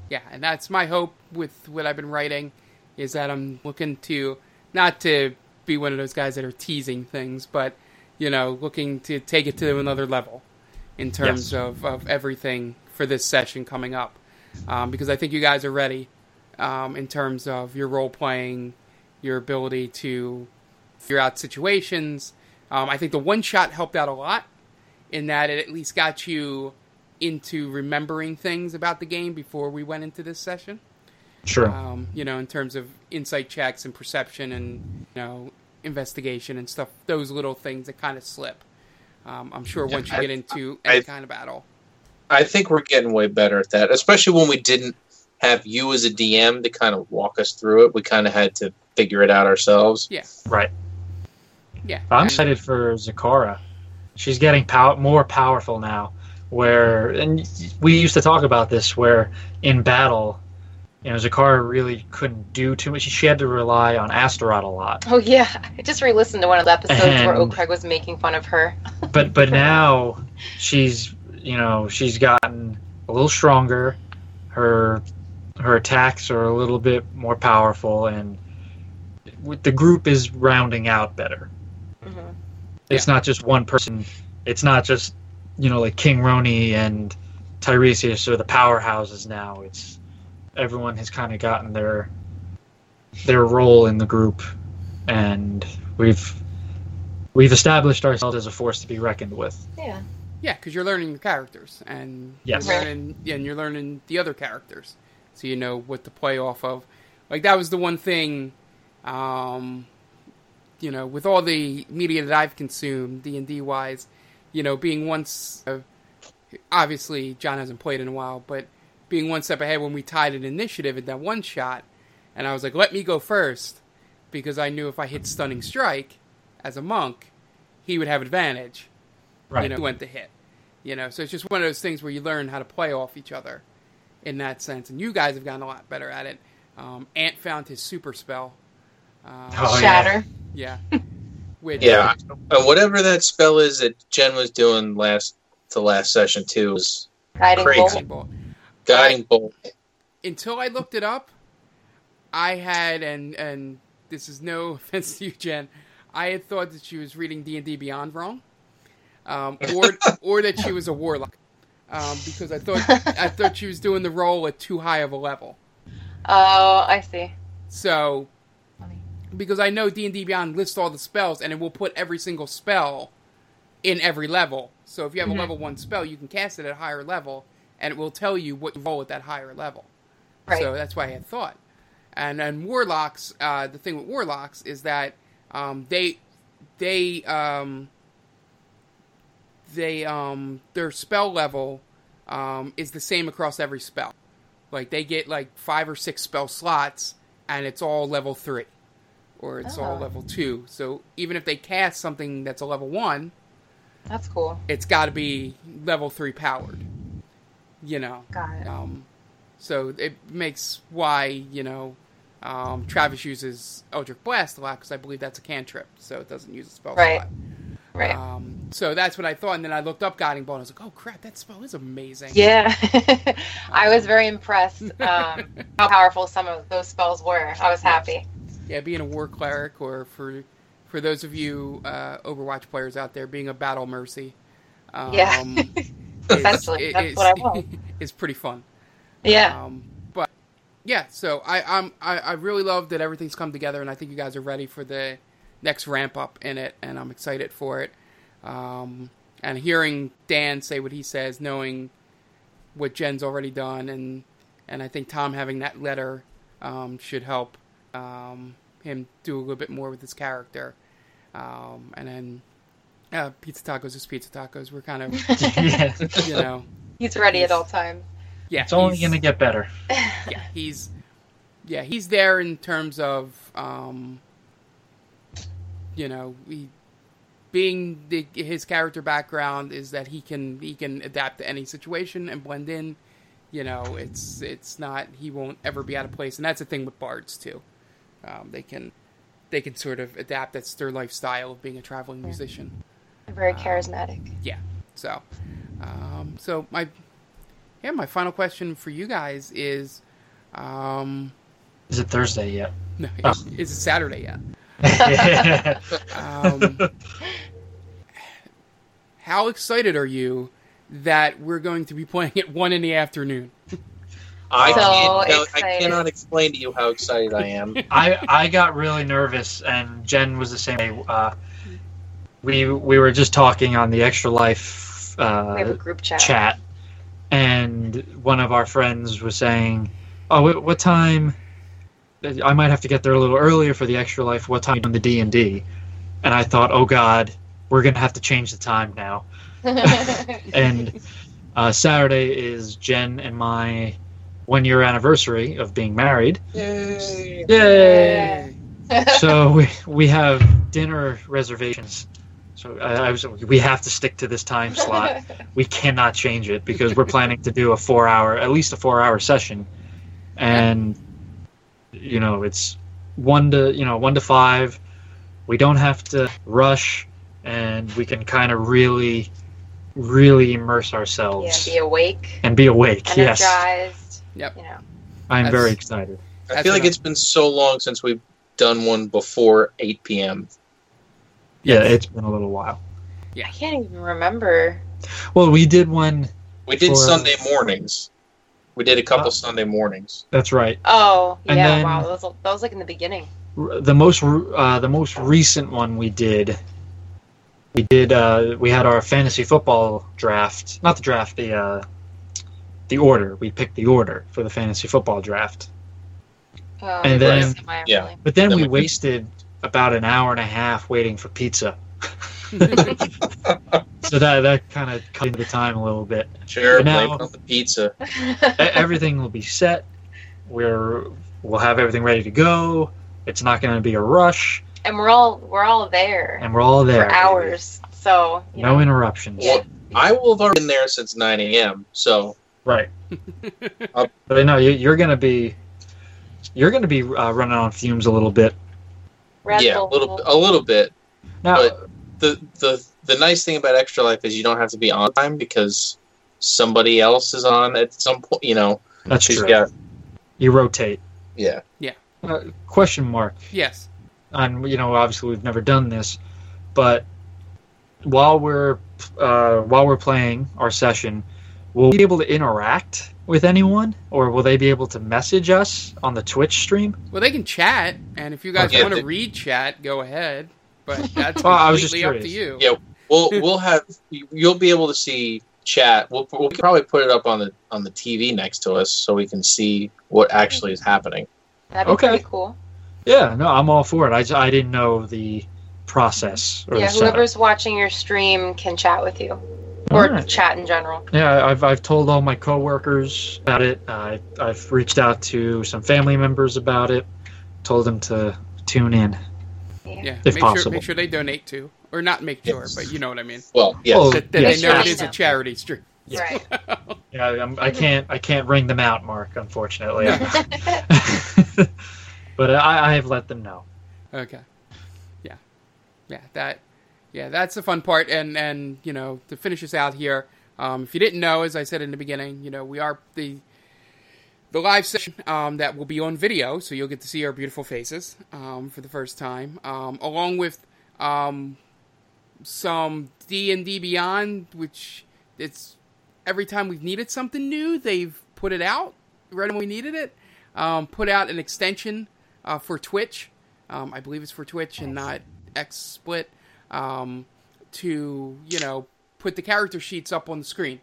[SPEAKER 1] Yeah, and that's my hope with what I've been writing is that I'm looking to not to be one of those guys that are teasing things, but you know, looking to take it to another level in terms
[SPEAKER 3] Yes.
[SPEAKER 1] of, of everything for this session coming up. Um, because I think you guys are ready um, in terms of your role playing, your ability to figure out situations. Um, I think the one shot helped out a lot in that it at least got you into remembering things about the game before we went into this session.
[SPEAKER 3] Sure.
[SPEAKER 1] Um, you know, in terms of insight checks and perception and you know investigation and stuff. Those little things that kind of slip. Um, I'm sure
[SPEAKER 2] Yeah,
[SPEAKER 1] once you
[SPEAKER 2] I-
[SPEAKER 1] get into any
[SPEAKER 2] I-
[SPEAKER 1] kind of battle.
[SPEAKER 2] I think we're getting way better at that, especially when we didn't have you as a DM to kind of walk us through it. We kind of had to figure it out ourselves. Yeah.
[SPEAKER 3] Right.
[SPEAKER 1] Yeah,
[SPEAKER 3] I'm excited for Zakara. She's getting pow- more powerful now. Where and we used to talk about this, where in battle, you know, Zakara really couldn't do too much. She had to rely on Astaroth a lot.
[SPEAKER 4] Oh yeah, I just re-listened to one of the episodes where
[SPEAKER 3] And-
[SPEAKER 4] O'Craig was making fun of her.
[SPEAKER 3] But but now she's you know she's gotten a little stronger. Her her attacks are a little bit more powerful, and the group is rounding out better. It's not just one person. It's not just you know like King Roni and Tiresias are the powerhouses now. It's everyone has kind of gotten their their role in the group, and we've we've established ourselves as a force to be reckoned with.
[SPEAKER 4] Yeah.
[SPEAKER 1] Yeah, because you're learning your characters and
[SPEAKER 3] Yes.
[SPEAKER 1] you're learning, and you're learning the other characters, so you know what to play off of. Like that was the one thing, um, you know, with all the media that I've consumed, D and D wise, you know, being once, uh, obviously John hasn't played in a while, but being one step ahead when we tied an initiative in that one shot, and I was like, let me go first, because I knew if I hit stunning strike as a monk, he would have advantage
[SPEAKER 3] Right.
[SPEAKER 1] you know, went to hit. You know, so it's just one of those things where you learn how to play off each other in that sense. And you guys have gotten a lot better at it. Um, Ant found his super spell. Uh,
[SPEAKER 3] Oh.
[SPEAKER 4] Shatter.
[SPEAKER 1] yeah. Which,
[SPEAKER 2] Yeah, and whatever that spell is that Jen was doing last to last session too was
[SPEAKER 4] Guiding
[SPEAKER 2] Crazy.
[SPEAKER 4] bolt.
[SPEAKER 2] guiding bolt.
[SPEAKER 1] until I looked it up, I had and and this is no offense to you, Jen. I had thought that she was reading D and D Beyond wrong, um, or or that she was a warlock, um, because I thought I thought she was doing the role at too high of a level.
[SPEAKER 4] Oh, I see.
[SPEAKER 1] So
[SPEAKER 4] Funny.
[SPEAKER 1] Because I know D and D Beyond lists all the spells, and it will put every single spell in every level. So if you have
[SPEAKER 4] Mhm.
[SPEAKER 1] a level one spell, you can cast it at a higher level, and it will tell you what you roll at that higher level.
[SPEAKER 4] Right.
[SPEAKER 1] So that's why I had thought. And then warlocks, uh, the thing with warlocks is that um, they they um, they um, their spell level um, is the same across every spell. Like they get like five or six spell slots, and it's all level three or it's all
[SPEAKER 4] Oh.
[SPEAKER 1] level two. So even if they cast something that's a level one,
[SPEAKER 4] That's cool.
[SPEAKER 1] it's got to be level three powered. You know,
[SPEAKER 4] Got it.
[SPEAKER 1] um, so it makes why you know um, Travis uses Eldritch Blast a lot because I believe that's a cantrip, so it doesn't use a spell
[SPEAKER 4] Right.
[SPEAKER 1] slot.
[SPEAKER 4] Right.
[SPEAKER 1] Um, so that's what I thought, and then I looked up Guiding Bolt. and I was like, "Oh crap, that spell is amazing."
[SPEAKER 4] Yeah, I was very impressed um, how powerful some of those spells were. I was happy.
[SPEAKER 1] Yeah. Being a war cleric, or for for those of you uh, Overwatch players out there, being a battle mercy, um,
[SPEAKER 4] Yeah.
[SPEAKER 1] is-
[SPEAKER 4] Essentially,
[SPEAKER 1] is-
[SPEAKER 4] that's what I was.
[SPEAKER 1] is pretty fun.
[SPEAKER 4] Yeah,
[SPEAKER 1] Um, but yeah, so I, I'm I, I really love that everything's come together, and I think you guys are ready for the next ramp up in it, and I'm excited for it. Um, and hearing Dan say what he says, knowing what Jen's already done, and and I think Tom having that letter um, should help um, him do a little bit more with his character. Um, and then uh, pizza tacos is pizza tacos. We're kind of
[SPEAKER 3] yeah.
[SPEAKER 1] you know
[SPEAKER 4] he's ready at all times.
[SPEAKER 1] yeah.
[SPEAKER 3] It's only going to get better.
[SPEAKER 1] yeah, he's yeah, he's there in terms of um you know, he being the, his character background is that he can he can adapt to any situation and blend in. You know, it's it's not he won't ever be out of place, and that's the thing with bards too. Um, they can they can sort of adapt. That's their lifestyle of being a traveling musician.
[SPEAKER 4] Very charismatic. Yeah.
[SPEAKER 1] So, um, so my yeah, my final question for you guys is, um,
[SPEAKER 3] Is it Thursday yet?
[SPEAKER 1] no,
[SPEAKER 3] Oh.
[SPEAKER 1] is, is it Saturday yet?
[SPEAKER 3] yeah.
[SPEAKER 1] Um, how excited are you that we're going to be playing at one in the afternoon?
[SPEAKER 2] I
[SPEAKER 4] So
[SPEAKER 2] can't. no, I cannot explain to you how excited I am.
[SPEAKER 3] I I got really nervous, and Jen was the same way. Uh, we we were just talking on the Extra Life
[SPEAKER 4] we have a
[SPEAKER 3] uh,
[SPEAKER 4] group chat.
[SPEAKER 3] chat, and one of our friends was saying, "Oh, what, what time? I might have to get there a little earlier for the Extra Life. What time on the D and D?" And I thought, "Oh God, we're gonna have to change the time now." and uh, Saturday is Jen and my one year anniversary of being married.
[SPEAKER 2] Yay!
[SPEAKER 3] Yay! so we, we have dinner reservations. So I, I was we have to stick to this time slot. We cannot change it because we're planning to do a four hour, at least a four hour session, and you know it's one to you know one to five. We don't have to rush, and we can kind of really, really immerse
[SPEAKER 4] yeah,
[SPEAKER 3] ourselves
[SPEAKER 4] be awake,
[SPEAKER 3] and be awake. Yes,
[SPEAKER 4] energized.
[SPEAKER 1] Yep.
[SPEAKER 4] You know.
[SPEAKER 3] I'm
[SPEAKER 1] That's-
[SPEAKER 3] very excited.
[SPEAKER 2] I feel like it's been so long since we've done one before 8 p.m.
[SPEAKER 3] Yeah, it's been a little while. Yeah.
[SPEAKER 4] I can't even remember.
[SPEAKER 3] Well, we did one.
[SPEAKER 2] We did
[SPEAKER 3] For-
[SPEAKER 2] Sunday mornings. We did a couple
[SPEAKER 3] Uh,
[SPEAKER 2] Sunday mornings.
[SPEAKER 3] That's right.
[SPEAKER 4] Oh,
[SPEAKER 3] And
[SPEAKER 4] yeah.
[SPEAKER 3] then-
[SPEAKER 4] wow, that was, that was like in the beginning.
[SPEAKER 3] The most uh, the most recent one we did. We did. Uh, we had our fantasy football draft. Not the draft. The uh, the order. We picked the order for the fantasy football draft.
[SPEAKER 4] Oh,
[SPEAKER 3] And then-
[SPEAKER 4] it was semi-
[SPEAKER 2] yeah.
[SPEAKER 3] But then
[SPEAKER 2] Then
[SPEAKER 3] we
[SPEAKER 2] we-
[SPEAKER 3] wasted about an hour and a half waiting for pizza. So that that kind of cut into the time a little bit.
[SPEAKER 2] Sure,
[SPEAKER 3] But
[SPEAKER 2] blame
[SPEAKER 3] now-
[SPEAKER 2] it on the pizza.
[SPEAKER 3] Everything will be set. We're we'll have everything ready to go. It's not going to be a rush,
[SPEAKER 4] and we're all we're all there
[SPEAKER 3] and we're all there.
[SPEAKER 4] for hours. So
[SPEAKER 3] No
[SPEAKER 4] know,
[SPEAKER 3] interruptions.
[SPEAKER 4] Yeah.
[SPEAKER 2] I will have already been there since 9 a.m. So
[SPEAKER 3] Right.
[SPEAKER 2] Uh,
[SPEAKER 3] but I know you, you're going to be you're going to be uh, running on fumes a little bit.
[SPEAKER 4] Red
[SPEAKER 2] yeah, a little, a little bit.
[SPEAKER 3] Now,
[SPEAKER 2] But- The the the nice thing about Extra Life is you don't have to be on time because somebody else is on at some point. You know,
[SPEAKER 3] that's true.
[SPEAKER 2] got
[SPEAKER 3] You rotate.
[SPEAKER 2] yeah.
[SPEAKER 3] Uh, question mark.
[SPEAKER 1] yes.
[SPEAKER 3] And you know, obviously we've never done this, but while we're uh, while we're playing our session, will we be able to interact with anyone, or will they be able to message us on the Twitch stream?
[SPEAKER 1] Well, they can chat, and if you guys oh,
[SPEAKER 2] Yeah,
[SPEAKER 1] want to
[SPEAKER 2] they-
[SPEAKER 1] read chat, go ahead. But that's
[SPEAKER 3] Oh, I was just
[SPEAKER 1] completely up to you.
[SPEAKER 2] Yeah. We'll we'll have you'll be able to see chat. We'll we'll probably put it up on the on the TV next to us so we can see what actually is happening.
[SPEAKER 4] That'd be
[SPEAKER 3] Okay.
[SPEAKER 4] cool.
[SPEAKER 3] Yeah, no, I'm all for it. I, I didn't know the process or
[SPEAKER 4] Yeah,
[SPEAKER 3] the setup.
[SPEAKER 4] whoever's watching your stream can chat with you, or
[SPEAKER 3] Alright.
[SPEAKER 4] chat in general.
[SPEAKER 3] Yeah, I've, I've told all my coworkers about it. I, I've reached out to some family members about it. Told them to tune in.
[SPEAKER 1] Yeah,
[SPEAKER 3] If
[SPEAKER 1] make
[SPEAKER 3] possible.
[SPEAKER 1] sure make sure they donate too, or not make sure,
[SPEAKER 2] Yes.
[SPEAKER 1] but you know what I mean.
[SPEAKER 2] Well, yes.
[SPEAKER 3] Oh,
[SPEAKER 1] That, that
[SPEAKER 3] yes.
[SPEAKER 1] they know it
[SPEAKER 4] Yeah.
[SPEAKER 1] is a charity stream.
[SPEAKER 4] Right.
[SPEAKER 3] Yeah, I'm, I can't I can't ring them out, Mark. Unfortunately, but I, I have let them know.
[SPEAKER 1] Okay. Yeah. Yeah. That. Yeah, that's the fun part, and and you know to finish us out here. Um, if you didn't know, as I said in the beginning, you know we are the the live session um, that will be on video, so you'll get to see our beautiful faces um, for the first time, um, along with um, some D and D Beyond, which it's every time we've needed something new, they've put it out right when we needed it. Um, put out an extension uh, for Twitch. I believe it's for Twitch and not XSplit. Um, to you know put the character sheets up on the screen,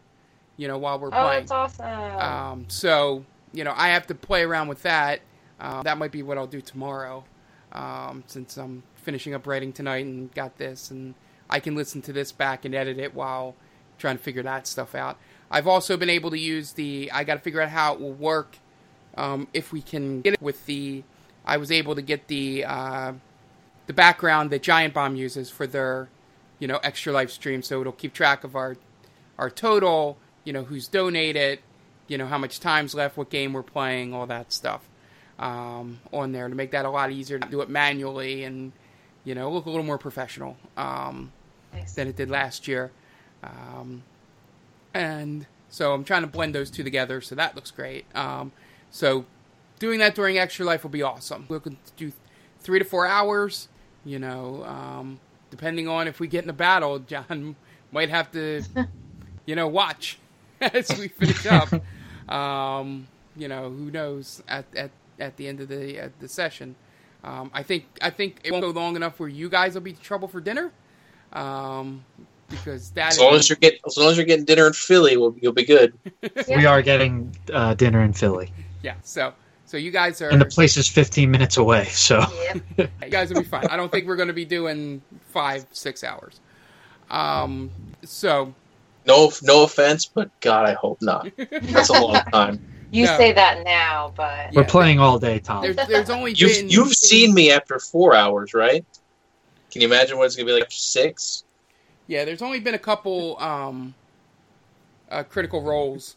[SPEAKER 1] you know while we're
[SPEAKER 4] Oh,
[SPEAKER 1] playing.
[SPEAKER 4] that's awesome.
[SPEAKER 1] Um, so you know, I have to play around with that. Uh, that might be what I'll do tomorrow, um, since I'm finishing up writing tonight and got this, and I can listen to this back and edit it while trying to figure that stuff out. I've also been able to use the. I got to figure out how it will work um, if we can get it with the. I was able to get the uh, the background that Giant Bomb uses for their, you know, extra live stream, so it'll keep track of our our total, you know, who's donated, you know, how much time's left, what game we're playing, all that stuff um, on there to make that a lot easier to do it manually and, you know, look a little more professional um,
[SPEAKER 4] Nice.
[SPEAKER 1] than it did last year. Um, and so I'm trying to blend those two together, so that looks great. Um, so doing that during Extra Life will be awesome. Looking to do three to four hours, you know, um, depending on if we get in a battle, John might have to, you know, watch as we finish up. Um, you know, who knows at, at, at the end of the at the session. Um, I think I think it won't go long enough where you guys will be in trouble for dinner, um, because that
[SPEAKER 2] as
[SPEAKER 1] is
[SPEAKER 2] long as you're getting as long as you're getting dinner in Philly, we'll, you'll be good.
[SPEAKER 3] We are getting uh, dinner in Philly,
[SPEAKER 1] yeah. So so you guys are
[SPEAKER 3] and the place is 15 minutes away. So
[SPEAKER 4] Yep.
[SPEAKER 1] you guys will be fine. I don't think we're going to be doing five six hours. Um, so
[SPEAKER 2] No, no offense, but God, I hope not. That's a long time.
[SPEAKER 4] You
[SPEAKER 1] No.
[SPEAKER 4] say that now, but
[SPEAKER 3] we're
[SPEAKER 1] Yeah.
[SPEAKER 3] playing all day, Tom.
[SPEAKER 1] there's there's only
[SPEAKER 2] You've
[SPEAKER 1] been
[SPEAKER 2] you've seen me after four hours, right? Can you imagine what it's gonna be like six?
[SPEAKER 1] Yeah, there's only been a couple um, uh, critical roles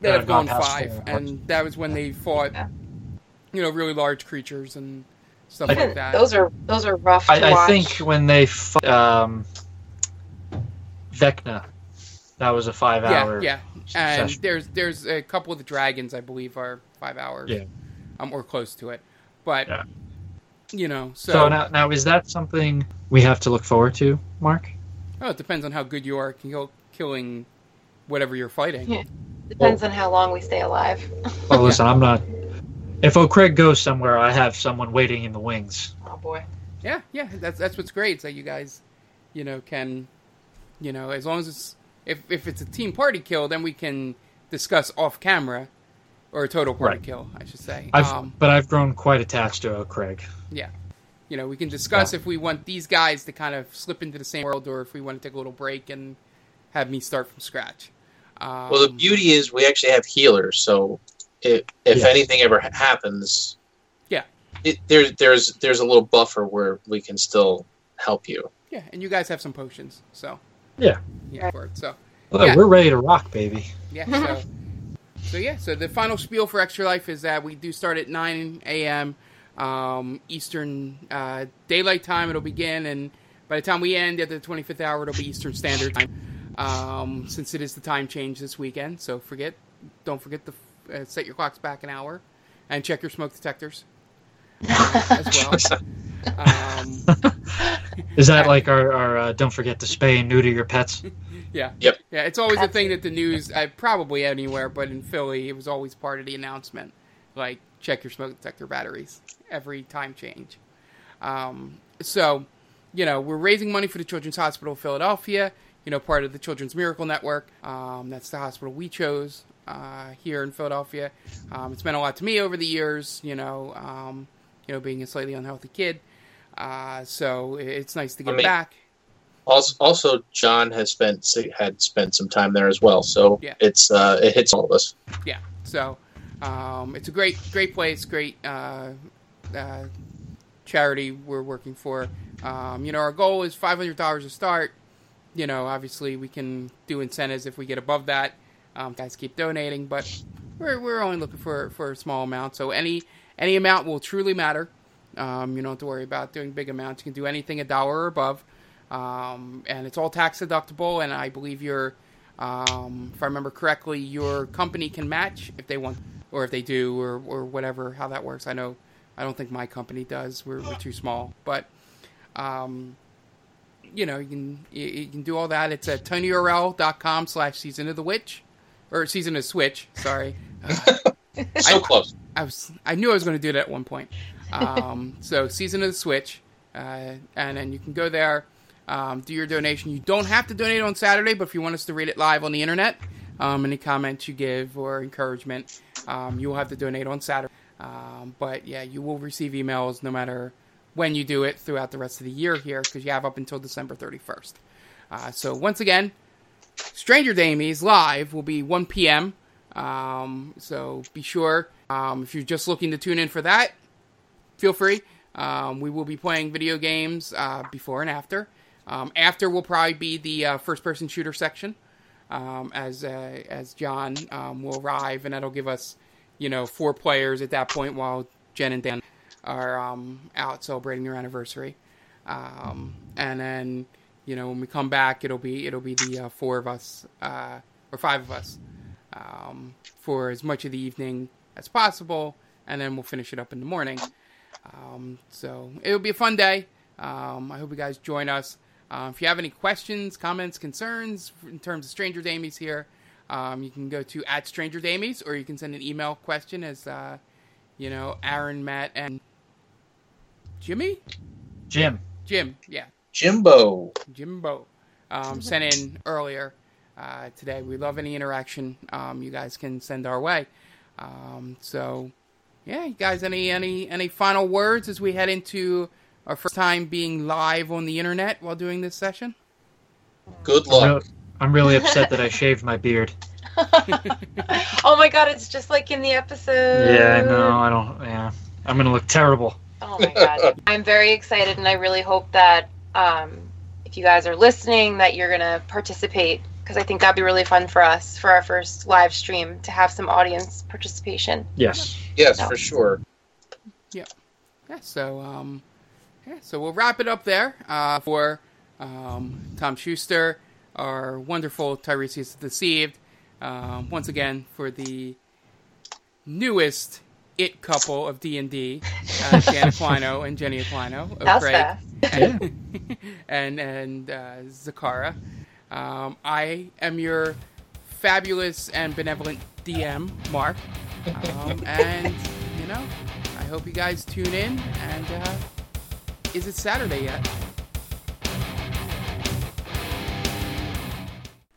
[SPEAKER 1] that
[SPEAKER 3] That
[SPEAKER 1] have
[SPEAKER 3] have gone
[SPEAKER 1] gone five,
[SPEAKER 3] four.
[SPEAKER 1] and that was when they fought,
[SPEAKER 4] Yeah.
[SPEAKER 1] you know, really large creatures and stuff
[SPEAKER 3] I-
[SPEAKER 1] like that.
[SPEAKER 4] those are those are rough to
[SPEAKER 3] I, I think when they fought, um, Vecna, that was a
[SPEAKER 1] yeah,
[SPEAKER 3] five-hour.
[SPEAKER 1] yeah, and
[SPEAKER 3] session.
[SPEAKER 1] there's there's a couple of the dragons I believe are five hours,
[SPEAKER 3] Yeah.
[SPEAKER 1] um, or close to it, but
[SPEAKER 3] Yeah.
[SPEAKER 1] you know, so,
[SPEAKER 3] So, now, now is that something we have to look forward to, Mark?
[SPEAKER 1] oh, it depends on how good you are at kill, killing whatever you're fighting.
[SPEAKER 4] Yeah. Depends on how long we stay alive.
[SPEAKER 3] Well, listen, I'm not. If O'Craig goes somewhere, I have someone waiting in the wings.
[SPEAKER 4] Oh boy.
[SPEAKER 1] Yeah, yeah, that's that's what's great. Is that you guys, you know, can, you know, as long as it's if if it's a team party kill, then we can discuss off camera, or a total party
[SPEAKER 3] Right.
[SPEAKER 1] kill, I should say.
[SPEAKER 3] I've,
[SPEAKER 1] Um,
[SPEAKER 3] but I've grown quite attached to O'Craig. Yeah.
[SPEAKER 1] You know, we can discuss if we want these guys to kind of slip into the same world, or if we want to take a little break and have me start from scratch. Um,
[SPEAKER 2] Well, the beauty is we actually have healers, so if, if
[SPEAKER 3] Yeah.
[SPEAKER 2] anything ever happens,
[SPEAKER 1] Yeah.
[SPEAKER 2] it, there's there's there's a little buffer where we can still help you.
[SPEAKER 1] yeah, and you guys have some potions, so
[SPEAKER 3] Yeah.
[SPEAKER 1] yeah, for it. So
[SPEAKER 3] Look,
[SPEAKER 1] Yeah.
[SPEAKER 3] We're ready to rock, baby.
[SPEAKER 1] Yeah. So, so yeah. So the final spiel for Extra Life is that we do start at 9 a.m. Um, Eastern uh, Daylight Time. It'll begin, and by the time we end at the 25th hour, it'll be Eastern Standard Time. Um, since it is the time change this weekend, so forget, don't forget to uh, set your clocks back an hour, and check your smoke detectors as well. Um,
[SPEAKER 3] Is that like our, our uh, don't forget to spay and neuter your pets?
[SPEAKER 1] Yeah.
[SPEAKER 2] Yep.
[SPEAKER 1] Yeah, it's always a thing
[SPEAKER 4] it.
[SPEAKER 1] that the news, I probably anywhere, but in Philly, it was always part of the announcement. Like, check your smoke detector batteries every time change. Um, so, you know, we're raising money for the Children's Hospital of Philadelphia, you know, part of the Children's Miracle Network. Um, that's the hospital we chose uh, here in Philadelphia. Um, it's meant a lot to me over the years, you know, um, you know, being a slightly unhealthy kid. Uh, so it's nice to
[SPEAKER 2] I mean-
[SPEAKER 1] back.
[SPEAKER 2] Also, also, John has spent had spent some time there as well, so
[SPEAKER 1] Yeah.
[SPEAKER 2] it's uh, it hits all of us.
[SPEAKER 1] yeah so um, it's a great great place great uh, uh, charity we're working for. Um, you know, our goal is five hundred dollars to start. You know, obviously we can do incentives if we get above that. Um, guys keep donating, but we're we're only looking for for a small amount. So any any amount will truly matter. Um, you don't have to worry about doing big amounts. You can do anything a dollar or above, um, and it's all tax deductible. And I believe your, um, if I remember correctly, your company can match if they want, or if they do, or or whatever how that works. I know, I don't think my company does. We're we're too small, but. Um, you know, you can you, you can do all that. It's at tinyurl.com slash season of the witch or season of switch. Sorry, uh,
[SPEAKER 2] So
[SPEAKER 1] I-
[SPEAKER 2] close.
[SPEAKER 1] I was I knew I was going to do that at one point. Um, so season of the switch, uh, and then you can go there, um, do your donation. You don't have to donate on Saturday, but if you want us to read it live on the internet, um, any comments you give or encouragement, um, you will have to donate on Saturday. Um, but yeah, you will receive emails no matter when you do it throughout the rest of the year here because you have up until December 31st. Uh, so once again, Stranger Damies live will be 1 p.m. Um, so be sure um, if you're just looking to tune in for that, feel free. Um, we will be playing video games uh, before and after. Um, after will probably be the uh, first-person shooter section, um, as uh, as John um, will arrive, and that'll give us, you know, four players at that point while Jen and Dan are um, out celebrating their anniversary. Um, and then, you know, when we come back, it'll be it'll be the uh, four of us uh, or five of us um, for as much of the evening as possible, and then we'll finish it up in the morning. Um, so it'll be a fun day. Um, I hope you guys join us. Uh, if you have any questions, comments, concerns in terms of Stranger Damies here, um, you can go to at Stranger Damies, or you can send an email question as uh, you know Aaron, Matt, and Jimmy,
[SPEAKER 3] Jim.
[SPEAKER 1] Jim, yeah,
[SPEAKER 2] Jimbo.
[SPEAKER 1] Jimbo um, sent in earlier uh, today. We love any interaction um, you guys can send our way. Um, so, yeah, you guys, any any any final words as we head into our first time being live on the internet while doing this session?
[SPEAKER 2] Good
[SPEAKER 3] I'm,
[SPEAKER 2] luck.
[SPEAKER 3] I'm really upset that I shaved my beard.
[SPEAKER 4] oh my god, it's just like in the episode.
[SPEAKER 3] Yeah, no, I don't. Yeah, I'm gonna look terrible.
[SPEAKER 4] Oh my god. I'm very excited and I really hope that um, if you guys are listening that you're going to participate because I think that'd be really fun for us for our first live stream to have some audience participation.
[SPEAKER 3] Yes.
[SPEAKER 2] Yes,
[SPEAKER 4] No.
[SPEAKER 2] for sure.
[SPEAKER 1] Yeah. So, um, yeah. So we'll wrap it up there uh, for um, Tom Schuster, our wonderful Tiresias Deceived. Um, once again for the newest it couple of D and D, uh, Dan Aquino and Jenny Aquino of
[SPEAKER 4] How's
[SPEAKER 1] Craig,
[SPEAKER 4] that?
[SPEAKER 3] Yeah.
[SPEAKER 1] and and uh, Zakara. Um, I am your fabulous and benevolent DM, Mark, um, and you know, I hope you guys tune in. And uh, is it Saturday yet?